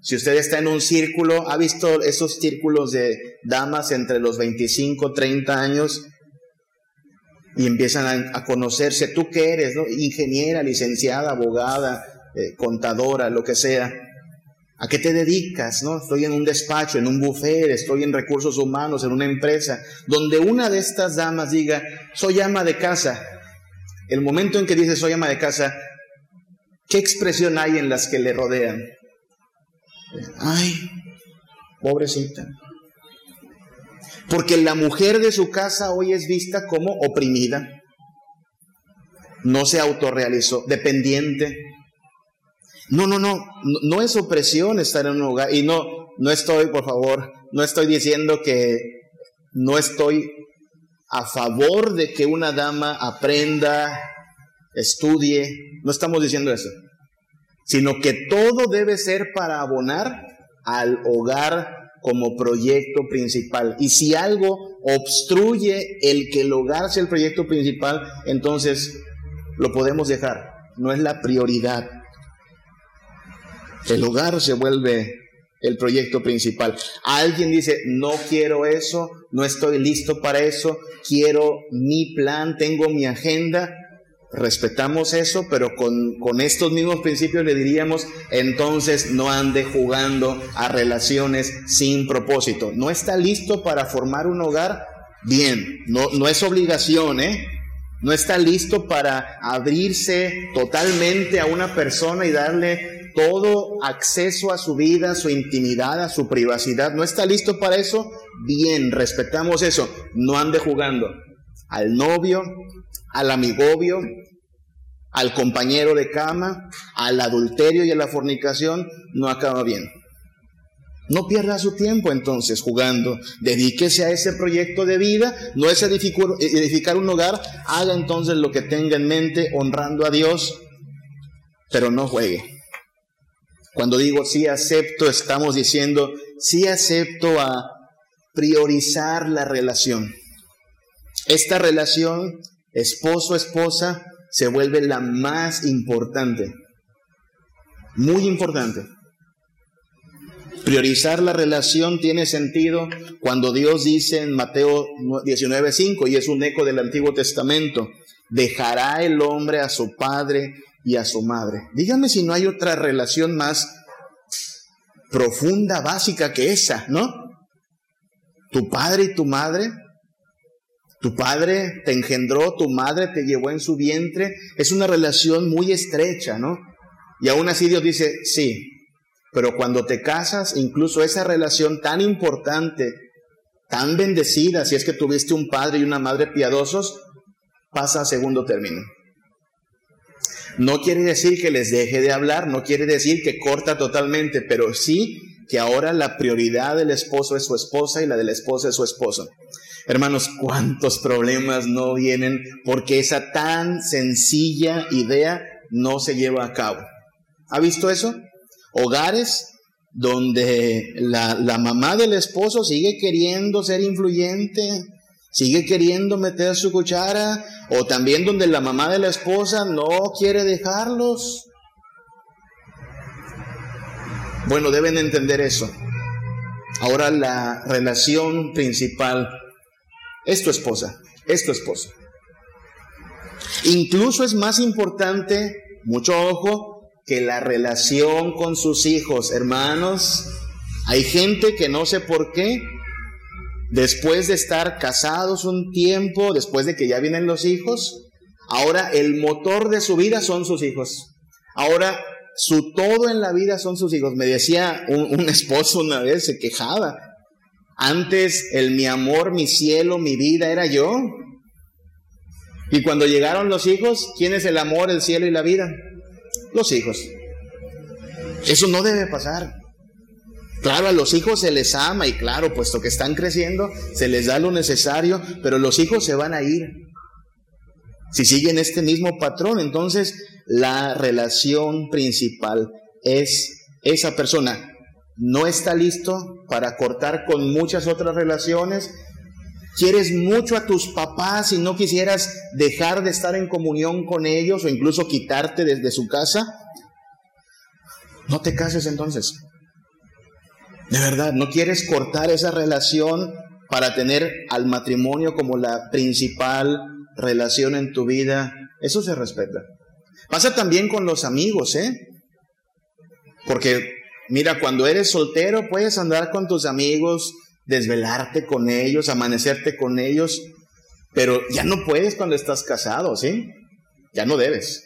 Si usted está en un círculo, ha visto esos círculos de damas entre los 25, 30 años y empiezan a, conocerse. ¿Tú qué eres? No? Ingeniera, licenciada, abogada, eh, contadora, lo que sea. ¿A qué te dedicas? ¿No? Estoy en un despacho, en un buffet, estoy en recursos humanos, en una empresa, donde una de estas damas diga, soy ama de casa. El momento en que dice soy ama de casa, ¿qué expresión hay en las que le rodean? Ay, pobrecita. Porque la mujer de su casa hoy es vista como oprimida. No se autorrealizó, dependiente. No, no, no, no, es opresión estar en un hogar. Y no, no estoy, por favor, no estoy diciendo que no estoy a favor de que una dama aprenda, estudie. No estamos diciendo eso sino que todo debe ser para abonar al hogar como proyecto principal. Y si algo obstruye el que el hogar sea el proyecto principal, entonces lo podemos dejar. No es la prioridad. El hogar se vuelve el proyecto principal. Alguien dice, no quiero eso, no estoy listo para eso, quiero mi plan, tengo mi agenda, respetamos eso, pero con, estos mismos principios le diríamos, entonces no ande jugando a relaciones sin propósito. No está listo para formar un hogar, bien, no, no es obligación, ¿eh? No está listo para abrirse totalmente a una persona y darle todo acceso a su vida, su intimidad, a su privacidad. ¿No está listo para eso? Bien, respetamos eso. No ande jugando al novio, al amigobio, al compañero de cama, al adulterio y a la fornicación, no acaba bien. No pierda su tiempo entonces jugando, dedíquese a ese proyecto de vida, no es edificar, un hogar, haga entonces lo que tenga en mente honrando a Dios, pero no juegue. Cuando digo sí acepto, estamos diciendo sí acepto a priorizar la relación. Esta relación esposo-esposa se vuelve la más importante. Muy importante. Priorizar la relación tiene sentido cuando Dios dice en Mateo 19:5, y es un eco del Antiguo Testamento, dejará el hombre a su padre y a su madre. Dígame si no hay otra relación más profunda, básica que esa, ¿no? Tu padre y tu madre tu padre te engendró, tu madre te llevó en su vientre. Es una relación muy estrecha, ¿no? Y aún así Dios dice, sí, pero cuando te casas, incluso esa relación tan importante, tan bendecida, si es que tuviste un padre y una madre piadosos, pasa a segundo término. No quiere decir que les deje de hablar, no quiere decir que corta totalmente, pero sí que ahora la prioridad del esposo es su esposa y la de la esposa es su esposo. Hermanos, cuántos problemas no vienen porque esa tan sencilla idea no se lleva a cabo. ¿Ha visto eso? Hogares donde la, mamá del esposo sigue queriendo ser influyente, sigue queriendo meter su cuchara, o también donde la mamá de la esposa no quiere dejarlos. Bueno, deben entender eso. Ahora la relación principal es tu esposa, es tu esposo. Incluso es más importante, mucho ojo, que la relación con sus hijos, hermanos. Hay gente que no sé por qué, después de estar casados un tiempo, después de que ya vienen los hijos, ahora el motor de su vida son sus hijos. Ahora su todo en la vida son sus hijos. Me decía un, esposo una vez, se quejaba. Antes el mi amor, mi cielo, mi vida era yo. Y cuando llegaron los hijos, ¿quién es el amor, el cielo y la vida? Los hijos. Eso no debe pasar. Claro, a los hijos se les ama y claro, puesto que están creciendo, se les da lo necesario, pero los hijos se van a ir. Si siguen este mismo patrón, entonces la relación principal es esa persona. No está listo para cortar con muchas otras relaciones. Quieres mucho a tus papás y no quisieras dejar de estar en comunión con ellos o incluso quitarte desde su casa. No te cases entonces. De verdad, no quieres cortar esa relación para tener al matrimonio como la principal relación en tu vida. Eso se respeta. Pasa también con los amigos, ¿eh? Porque, mira, cuando eres soltero puedes andar con tus amigos, desvelarte con ellos, amanecerte con ellos, pero ya no puedes cuando estás casado, ¿sí? Ya no debes.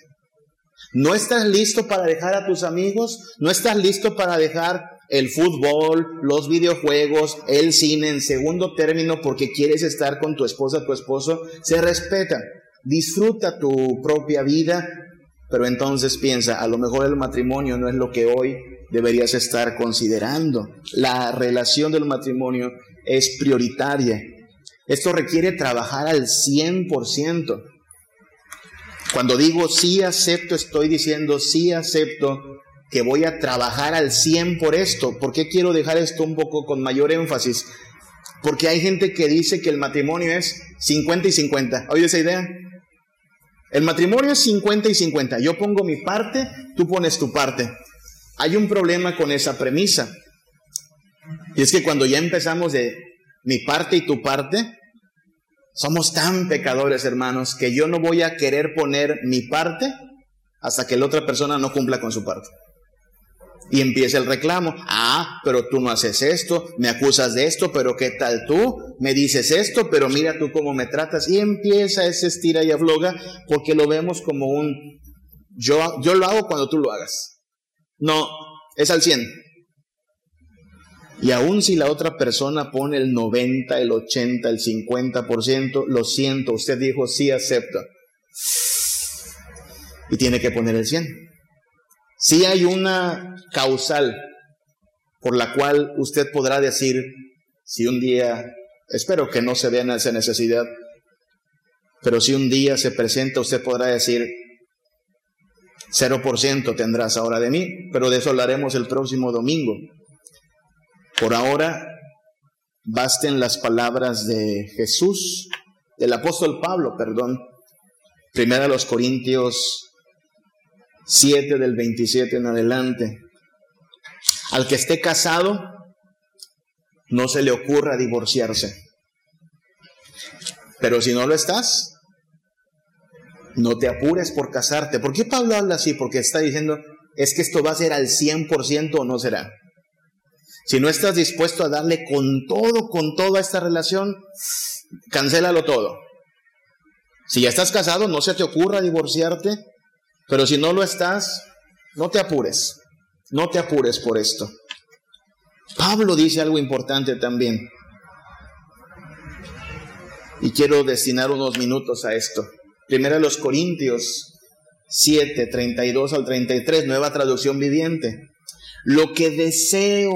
No estás listo para dejar a tus amigos, no estás listo para dejar el fútbol, los videojuegos, el cine en segundo término porque quieres estar con tu esposa, tu esposo, se respeta. Disfruta tu propia vida, pero entonces piensa, a lo mejor el matrimonio no es lo que hoy deberías estar considerando. La relación del matrimonio es prioritaria. Esto requiere trabajar al 100%. Cuando digo sí acepto, estoy diciendo sí acepto que voy a trabajar al 100 por esto. ¿Por qué quiero dejar esto un poco con mayor énfasis? Porque hay gente que dice que el matrimonio es 50 y 50. ¿Oye esa idea? El matrimonio es 50 y 50. Yo pongo mi parte, tú pones tu parte. Hay un problema con esa premisa. Y es que cuando ya empezamos de mi parte y tu parte, somos tan pecadores, hermanos, que yo no voy a querer poner mi parte hasta que la otra persona no cumpla con su parte. Y empieza el reclamo. Ah, pero tú no haces esto, me acusas de esto, pero ¿qué tal tú? Me dices esto, pero mira tú cómo me tratas. Y empieza ese estira y afloga porque lo vemos como un yo, yo lo hago cuando tú lo hagas. No, es al 100. Y aun si la otra persona pone el 90, el 80, el 50%, lo siento, usted dijo sí acepta. Y tiene que poner el 100. Si hay una causal por la cual usted podrá decir, si un día, espero que no se vea esa necesidad, pero si un día se presenta, usted podrá decir, 0% tendrás ahora de mí, pero de eso hablaremos el próximo domingo. Por ahora, basten las palabras de Jesús, del apóstol Pablo, perdón, primera a los Corintios 7 del 27 en adelante. Al que esté casado, no se le ocurra divorciarse. Pero si no lo estás, no te apures por casarte. ¿Por qué Pablo habla así? Porque está diciendo, es que esto va a ser al 100% o no será. Si no estás dispuesto a darle con todo, con toda esta relación, cancélalo todo. Si ya estás casado, no se te ocurra divorciarte pero si no lo estás, no te apures, no te apures por esto. Pablo dice algo importante también. Y quiero destinar unos minutos a esto. Primero los Corintios 7, 32 al 33, nueva traducción viviente. Lo que deseo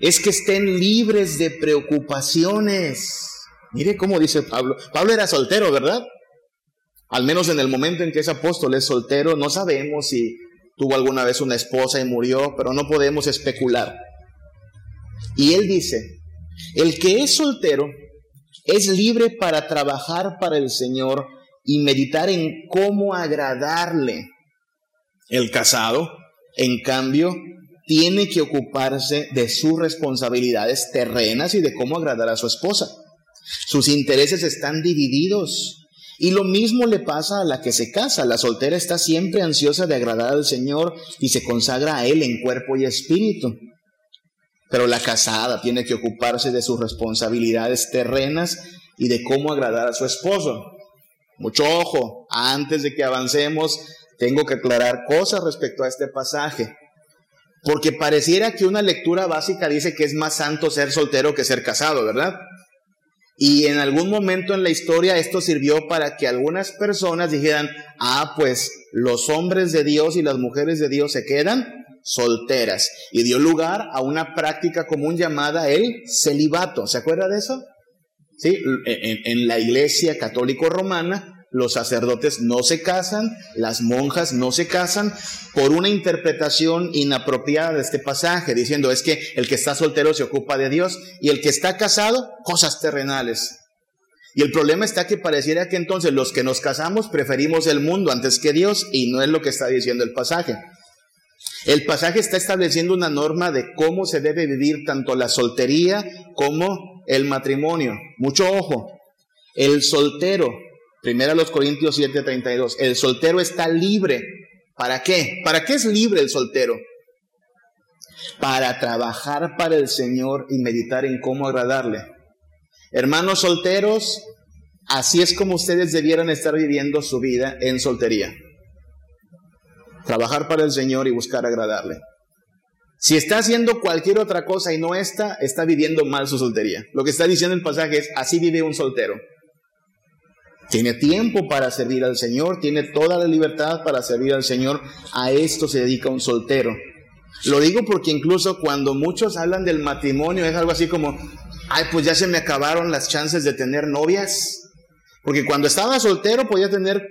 es que estén libres de preocupaciones. Mire cómo dice Pablo. Pablo era soltero, ¿verdad? Al menos en el momento en que ese apóstol es soltero, no sabemos si tuvo alguna vez una esposa y murió, pero no podemos especular. Y él dice, el que es soltero es libre para trabajar para el Señor y meditar en cómo agradarle. El casado, en cambio, tiene que ocuparse de sus responsabilidades terrenas y de cómo agradar a su esposa. Sus intereses están divididos. Y lo mismo le pasa a la que se casa. La soltera está siempre ansiosa de agradar al Señor y se consagra a Él en cuerpo y espíritu. Pero la casada tiene que ocuparse de sus responsabilidades terrenas y de cómo agradar a su esposo. Mucho ojo, antes de que avancemos, tengo que aclarar cosas respecto a este pasaje. Porque pareciera que una lectura básica dice que es más santo ser soltero que ser casado, ¿verdad? Y en algún momento en la historia esto sirvió para que algunas personas dijeran, ah, pues los hombres de Dios y las mujeres de Dios se quedan solteras. Y dio lugar a una práctica común llamada el celibato. ¿Se acuerda de eso? Sí, en, en la iglesia católico romana los sacerdotes no se casan, las monjas no se casan por una interpretación inapropiada de este pasaje, diciendo es que el que está soltero se ocupa de Dios y el que está casado, cosas terrenales. Y el problema está que pareciera que entonces los que nos casamos preferimos el mundo antes que Dios y no es lo que está diciendo el pasaje. El pasaje está estableciendo una norma de cómo se debe vivir tanto la soltería como el matrimonio. Mucho ojo, el soltero Primera los Corintios 7:32. El soltero está libre. ¿Para qué? ¿Para qué es libre el soltero? Para trabajar para el Señor y meditar en cómo agradarle. Hermanos solteros, así es como ustedes debieran estar viviendo su vida en soltería. Trabajar para el Señor y buscar agradarle. Si está haciendo cualquier otra cosa y no está, está viviendo mal su soltería. Lo que está diciendo el pasaje es, así vive un soltero. Tiene tiempo para servir al Señor, tiene toda la libertad para servir al Señor. A esto se dedica un soltero. Lo digo porque incluso cuando muchos hablan del matrimonio es algo así como, ay, pues ya se me acabaron las chances de tener novias. Porque cuando estaba soltero podía tener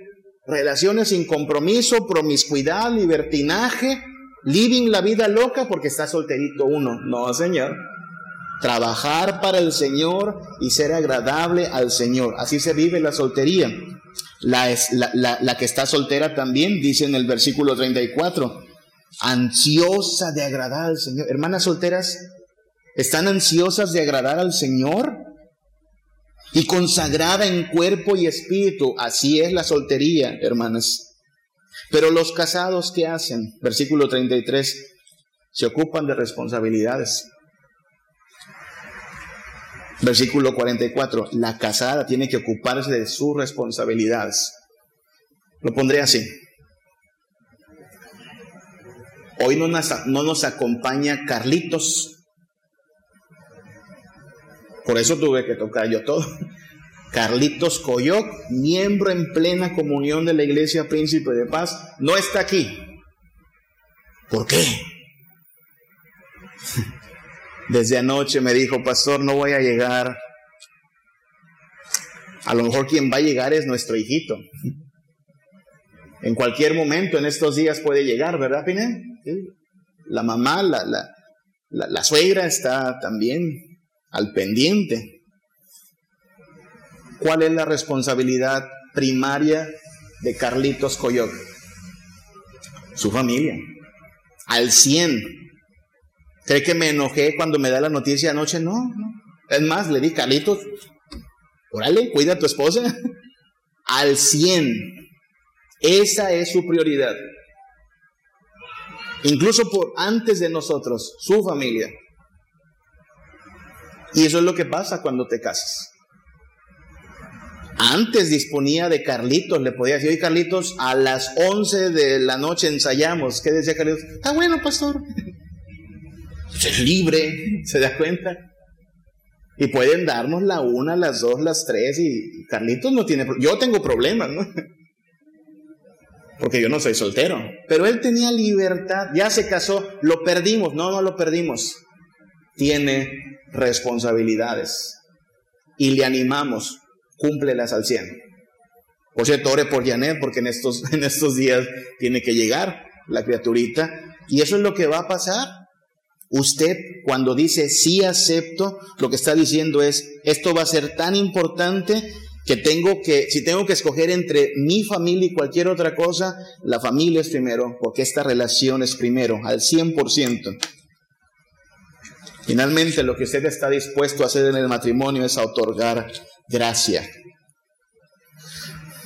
relaciones sin compromiso, promiscuidad, libertinaje, living la vida loca porque está solterito uno. No, Señor trabajar para el Señor y ser agradable al Señor. Así se vive la soltería. La, la, que está soltera también dice en el versículo 34, ansiosa de agradar al Señor. Hermanas solteras, ¿están ansiosas de agradar al Señor? Y consagrada en cuerpo y espíritu. Así es la soltería, hermanas. Pero los casados, ¿qué hacen? Versículo 33, se ocupan de responsabilidades. Versículo 44, la casada tiene que ocuparse de sus responsabilidades. Lo pondré así. Hoy no nos, no nos acompaña Carlitos. Por eso tuve que tocar yo todo. Carlitos Coyoc, miembro en plena comunión de la Iglesia Príncipe de Paz, no está aquí. ¿Por qué? Desde anoche me dijo, pastor, no voy a llegar. A lo mejor quien va a llegar es nuestro hijito. En cualquier momento en estos días puede llegar, ¿verdad, Pinel? La mamá, la, la, la, suegra está también al pendiente. ¿Cuál es la responsabilidad primaria de Carlitos Coyoc? Su familia. Al 100. ¿Cree que me enojé cuando me da la noticia anoche? No, no. Es más, le di, Carlitos, órale, cuida a tu esposa. Al 100. Esa es su prioridad. Incluso por antes de nosotros, su familia. Y eso es lo que pasa cuando te casas. Antes disponía de Carlitos, le podía decir, oye Carlitos, a las 11 de la noche ensayamos. ¿Qué decía Carlitos? Está bueno, pastor es libre, ¿se da cuenta? Y pueden darnos la una, las dos, las tres, y Carlitos no tiene, yo tengo problemas, ¿no? Porque yo no soy soltero. Pero él tenía libertad, ya se casó, lo perdimos, no, no lo perdimos. Tiene responsabilidades. Y le animamos, cúmplelas al cien. Por cierto, ore por Janet, porque en estos, en estos días tiene que llegar la criaturita. Y eso es lo que va a pasar. Usted cuando dice sí acepto, lo que está diciendo es, esto va a ser tan importante que tengo que, si tengo que escoger entre mi familia y cualquier otra cosa, la familia es primero, porque esta relación es primero, al 100%. Finalmente, lo que usted está dispuesto a hacer en el matrimonio es otorgar gracia.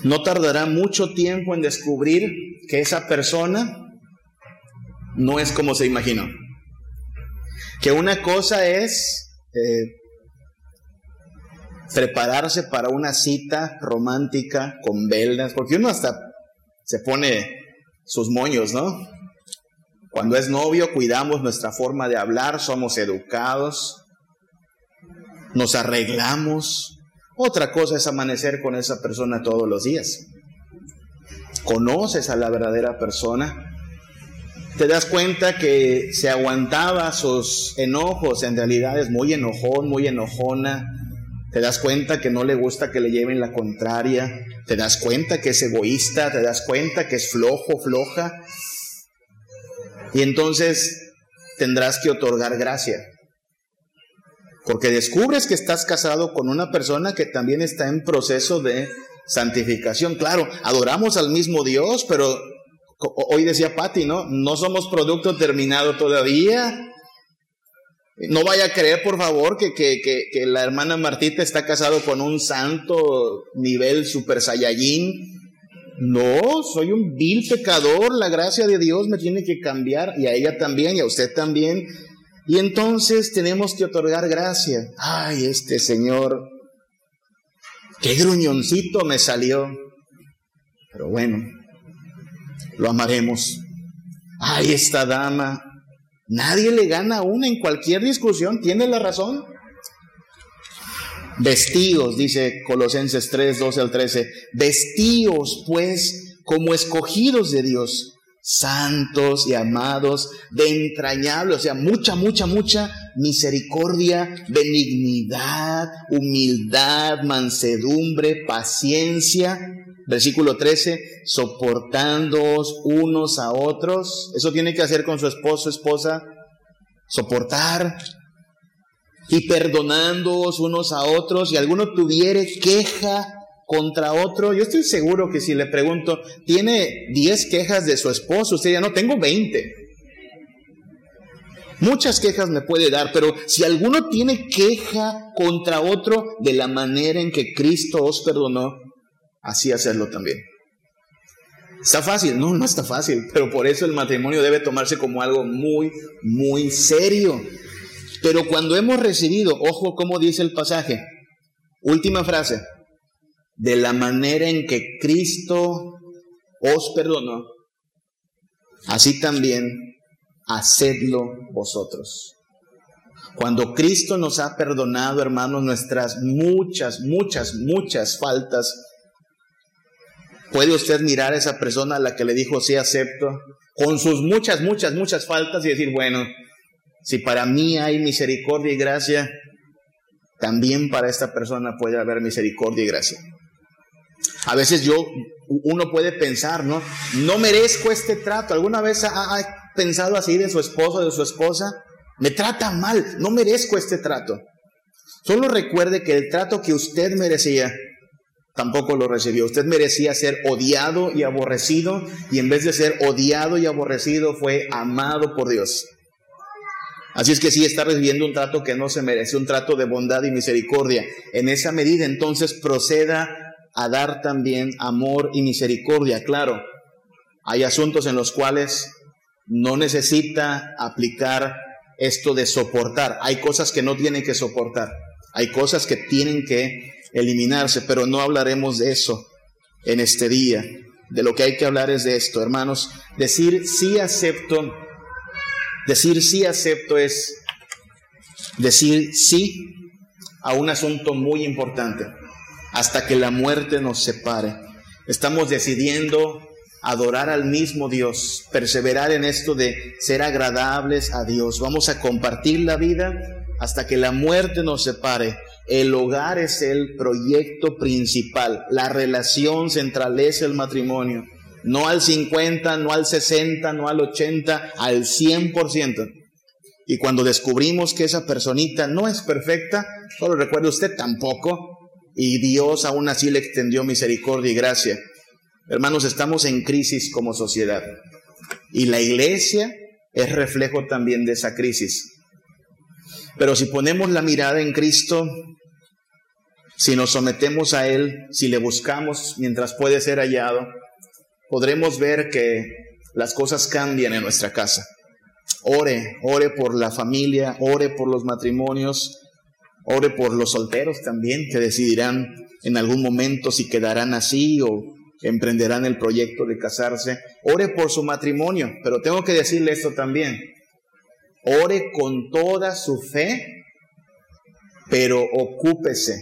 No tardará mucho tiempo en descubrir que esa persona no es como se imaginó. Que una cosa es eh, prepararse para una cita romántica con velas, porque uno hasta se pone sus moños, ¿no? Cuando es novio, cuidamos nuestra forma de hablar, somos educados, nos arreglamos. Otra cosa es amanecer con esa persona todos los días. Conoces a la verdadera persona, te das cuenta que se aguantaba sus enojos, en realidad es muy enojón, muy enojona, Te das cuenta que no le gusta que le lleven la contraria. Te das cuenta que es egoísta. Te das cuenta que es flojo, floja. Y entonces tendrás que otorgar gracia. Porque descubres que estás casado con una persona que también está en proceso de santificación. Claro, adoramos al mismo Dios, pero hoy decía Patti, ¿no? No somos producto terminado todavía. No vaya a creer, por favor, que, que, que, la hermana Martita está casado con un santo nivel super saiyajin. No, soy un vil pecador, la gracia de Dios me tiene que cambiar y a ella también y a usted también. Y entonces tenemos que otorgar gracia. Ay, este Señor, qué gruñoncito me salió. Pero bueno, lo amaremos. Ay, esta dama, Nadie le gana a una en cualquier discusión, tiene la razón. Vestíos, dice Colosenses 3, 12 al 13, vestíos pues como escogidos de Dios, santos y amados, de entrañable, o sea, mucha, mucha, mucha misericordia, benignidad, humildad, mansedumbre, paciencia, Versículo 13, soportándoos unos a otros. Eso tiene que hacer con su esposo, esposa. Soportar y perdonándoos unos a otros. Y alguno tuviere queja contra otro. Yo estoy seguro que si le pregunto, ¿tiene 10 quejas de su esposo? Usted ya no, tengo 20. Muchas quejas me puede dar, pero si alguno tiene queja contra otro de la manera en que Cristo os perdonó, así hacerlo también. ¿Está fácil? No, no está fácil, pero por eso el matrimonio debe tomarse como algo muy, muy serio. Pero cuando hemos recibido, ojo cómo dice el pasaje, última frase, de la manera en que Cristo os perdonó, así también hacedlo vosotros. Cuando Cristo nos ha perdonado, hermanos, nuestras muchas, muchas, muchas faltas, Puede usted mirar a esa persona a la que le dijo sí acepto, con sus muchas, muchas, muchas faltas y decir, bueno, si para mí hay misericordia y gracia, también para esta persona puede haber misericordia y gracia. A veces yo, uno puede pensar, ¿no? No merezco este trato. ¿Alguna vez ha, ha pensado así de su esposo, de su esposa? Me trata mal, no merezco este trato. Solo recuerde que el trato que usted merecía tampoco lo recibió. Usted merecía ser odiado y aborrecido y en vez de ser odiado y aborrecido fue amado por Dios. Así es que sí está recibiendo un trato que no se merece, un trato de bondad y misericordia. En esa medida entonces proceda a dar también amor y misericordia. Claro, hay asuntos en los cuales no necesita aplicar esto de soportar. Hay cosas que no tiene que soportar. Hay cosas que tienen que eliminarse, pero no hablaremos de eso en este día. De lo que hay que hablar es de esto, hermanos. Decir sí acepto, decir sí acepto es decir sí a un asunto muy importante, hasta que la muerte nos separe. Estamos decidiendo adorar al mismo Dios, perseverar en esto de ser agradables a Dios. Vamos a compartir la vida hasta que la muerte nos separe. El hogar es el proyecto principal. La relación centralece el matrimonio. No al 50, no al 60, no al 80, al 100%. Y cuando descubrimos que esa personita no es perfecta, solo recuerde usted tampoco. Y Dios aún así le extendió misericordia y gracia. Hermanos, estamos en crisis como sociedad. Y la iglesia es reflejo también de esa crisis. Pero si ponemos la mirada en Cristo, si nos sometemos a Él, si le buscamos mientras puede ser hallado, podremos ver que las cosas cambian en nuestra casa. Ore, ore por la familia, ore por los matrimonios, ore por los solteros también, que decidirán en algún momento si quedarán así o emprenderán el proyecto de casarse. Ore por su matrimonio, pero tengo que decirle esto también. Ore con toda su fe, pero ocúpese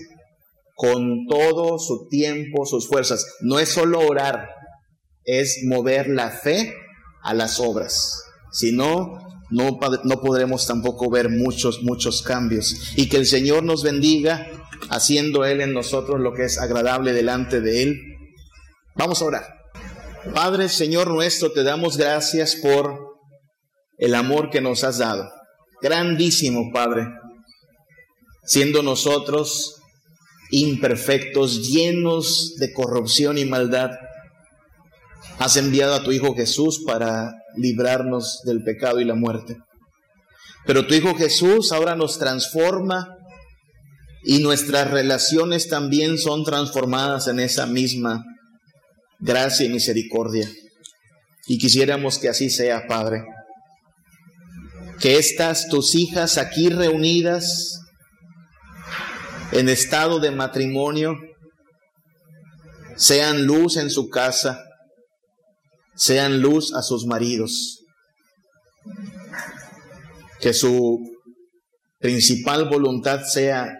con todo su tiempo, sus fuerzas. No es solo orar, es mover la fe a las obras. Si no, no, no podremos tampoco ver muchos, muchos cambios. Y que el Señor nos bendiga haciendo Él en nosotros lo que es agradable delante de Él. Vamos a orar. Padre, Señor nuestro, te damos gracias por el amor que nos has dado. Grandísimo, Padre, siendo nosotros imperfectos, llenos de corrupción y maldad, has enviado a tu Hijo Jesús para librarnos del pecado y la muerte. Pero tu Hijo Jesús ahora nos transforma y nuestras relaciones también son transformadas en esa misma gracia y misericordia. Y quisiéramos que así sea, Padre. Que estas tus hijas aquí reunidas en estado de matrimonio sean luz en su casa, sean luz a sus maridos. Que su principal voluntad sea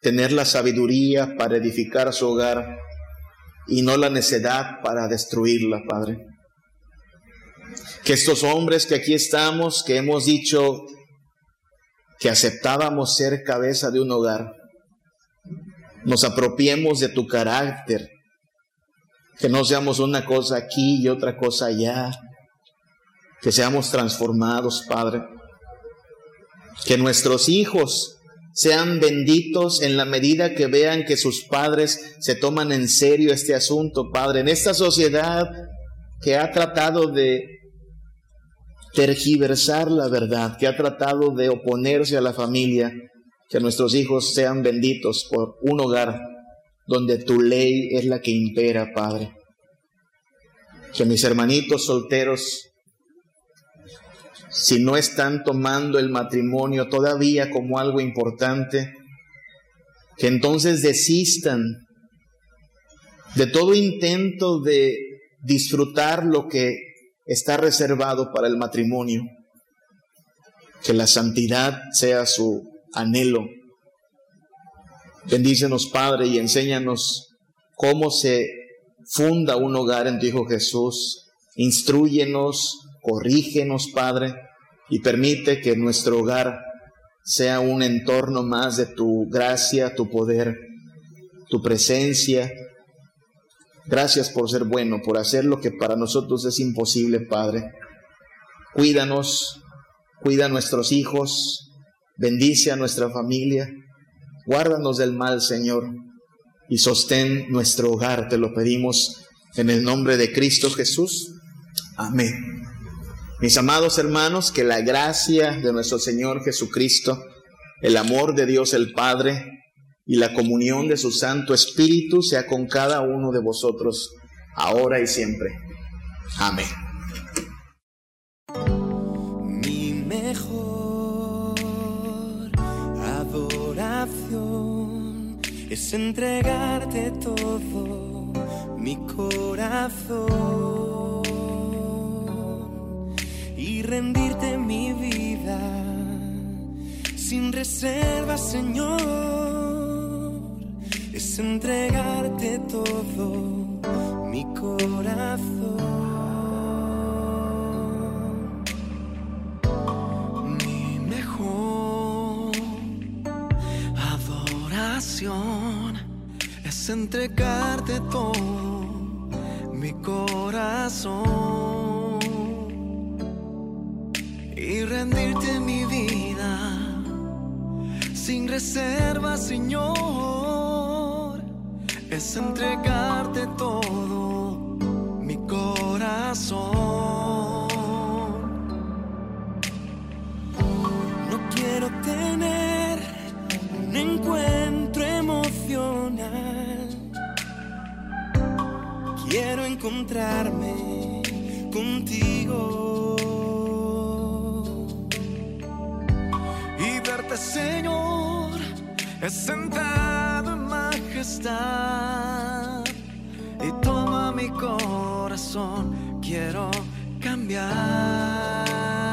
tener la sabiduría para edificar su hogar y no la necedad para destruirla, Padre. Que estos hombres que aquí estamos, que hemos dicho que aceptábamos ser cabeza de un hogar, nos apropiemos de tu carácter, que no seamos una cosa aquí y otra cosa allá, que seamos transformados, Padre. Que nuestros hijos sean benditos en la medida que vean que sus padres se toman en serio este asunto, Padre. En esta sociedad que ha tratado de tergiversar la verdad, que ha tratado de oponerse a la familia, que nuestros hijos sean benditos por un hogar donde tu ley es la que impera, Padre. Que mis hermanitos solteros si no están tomando el matrimonio todavía como algo importante, que entonces desistan de todo intento de disfrutar lo que está reservado para el matrimonio, que la santidad sea su anhelo. Bendícenos, Padre, y enséñanos cómo se funda un hogar en tu Hijo Jesús. Instruyenos, corrígenos, Padre, y permite que nuestro hogar sea un entorno más de tu gracia, tu poder, tu presencia. Gracias por ser bueno, por hacer lo que para nosotros es imposible, Padre. Cuídanos, cuida a nuestros hijos, bendice a nuestra familia, guárdanos del mal, Señor, y sostén nuestro hogar, te lo pedimos en el nombre de Cristo Jesús. Amén. Mis amados hermanos, que la gracia de nuestro Señor Jesucristo, el amor de Dios el Padre y la comunión de su Santo Espíritu sea con cada uno de vosotros, ahora y siempre. Amén. Mi mejor adoración es entregarte todo mi corazón rendirte mi vida sin reserva, Señor. Es entregarte todo mi corazón. Mi mejor adoración es entregarte todo mi corazón y rendirte mi vida sin reserva, Señor, es entregarte todo mi corazón. No quiero tener un encuentro emocional, quiero encontrarme contigo. Señor, es sentado y toma mi corazón, quiero cambiar.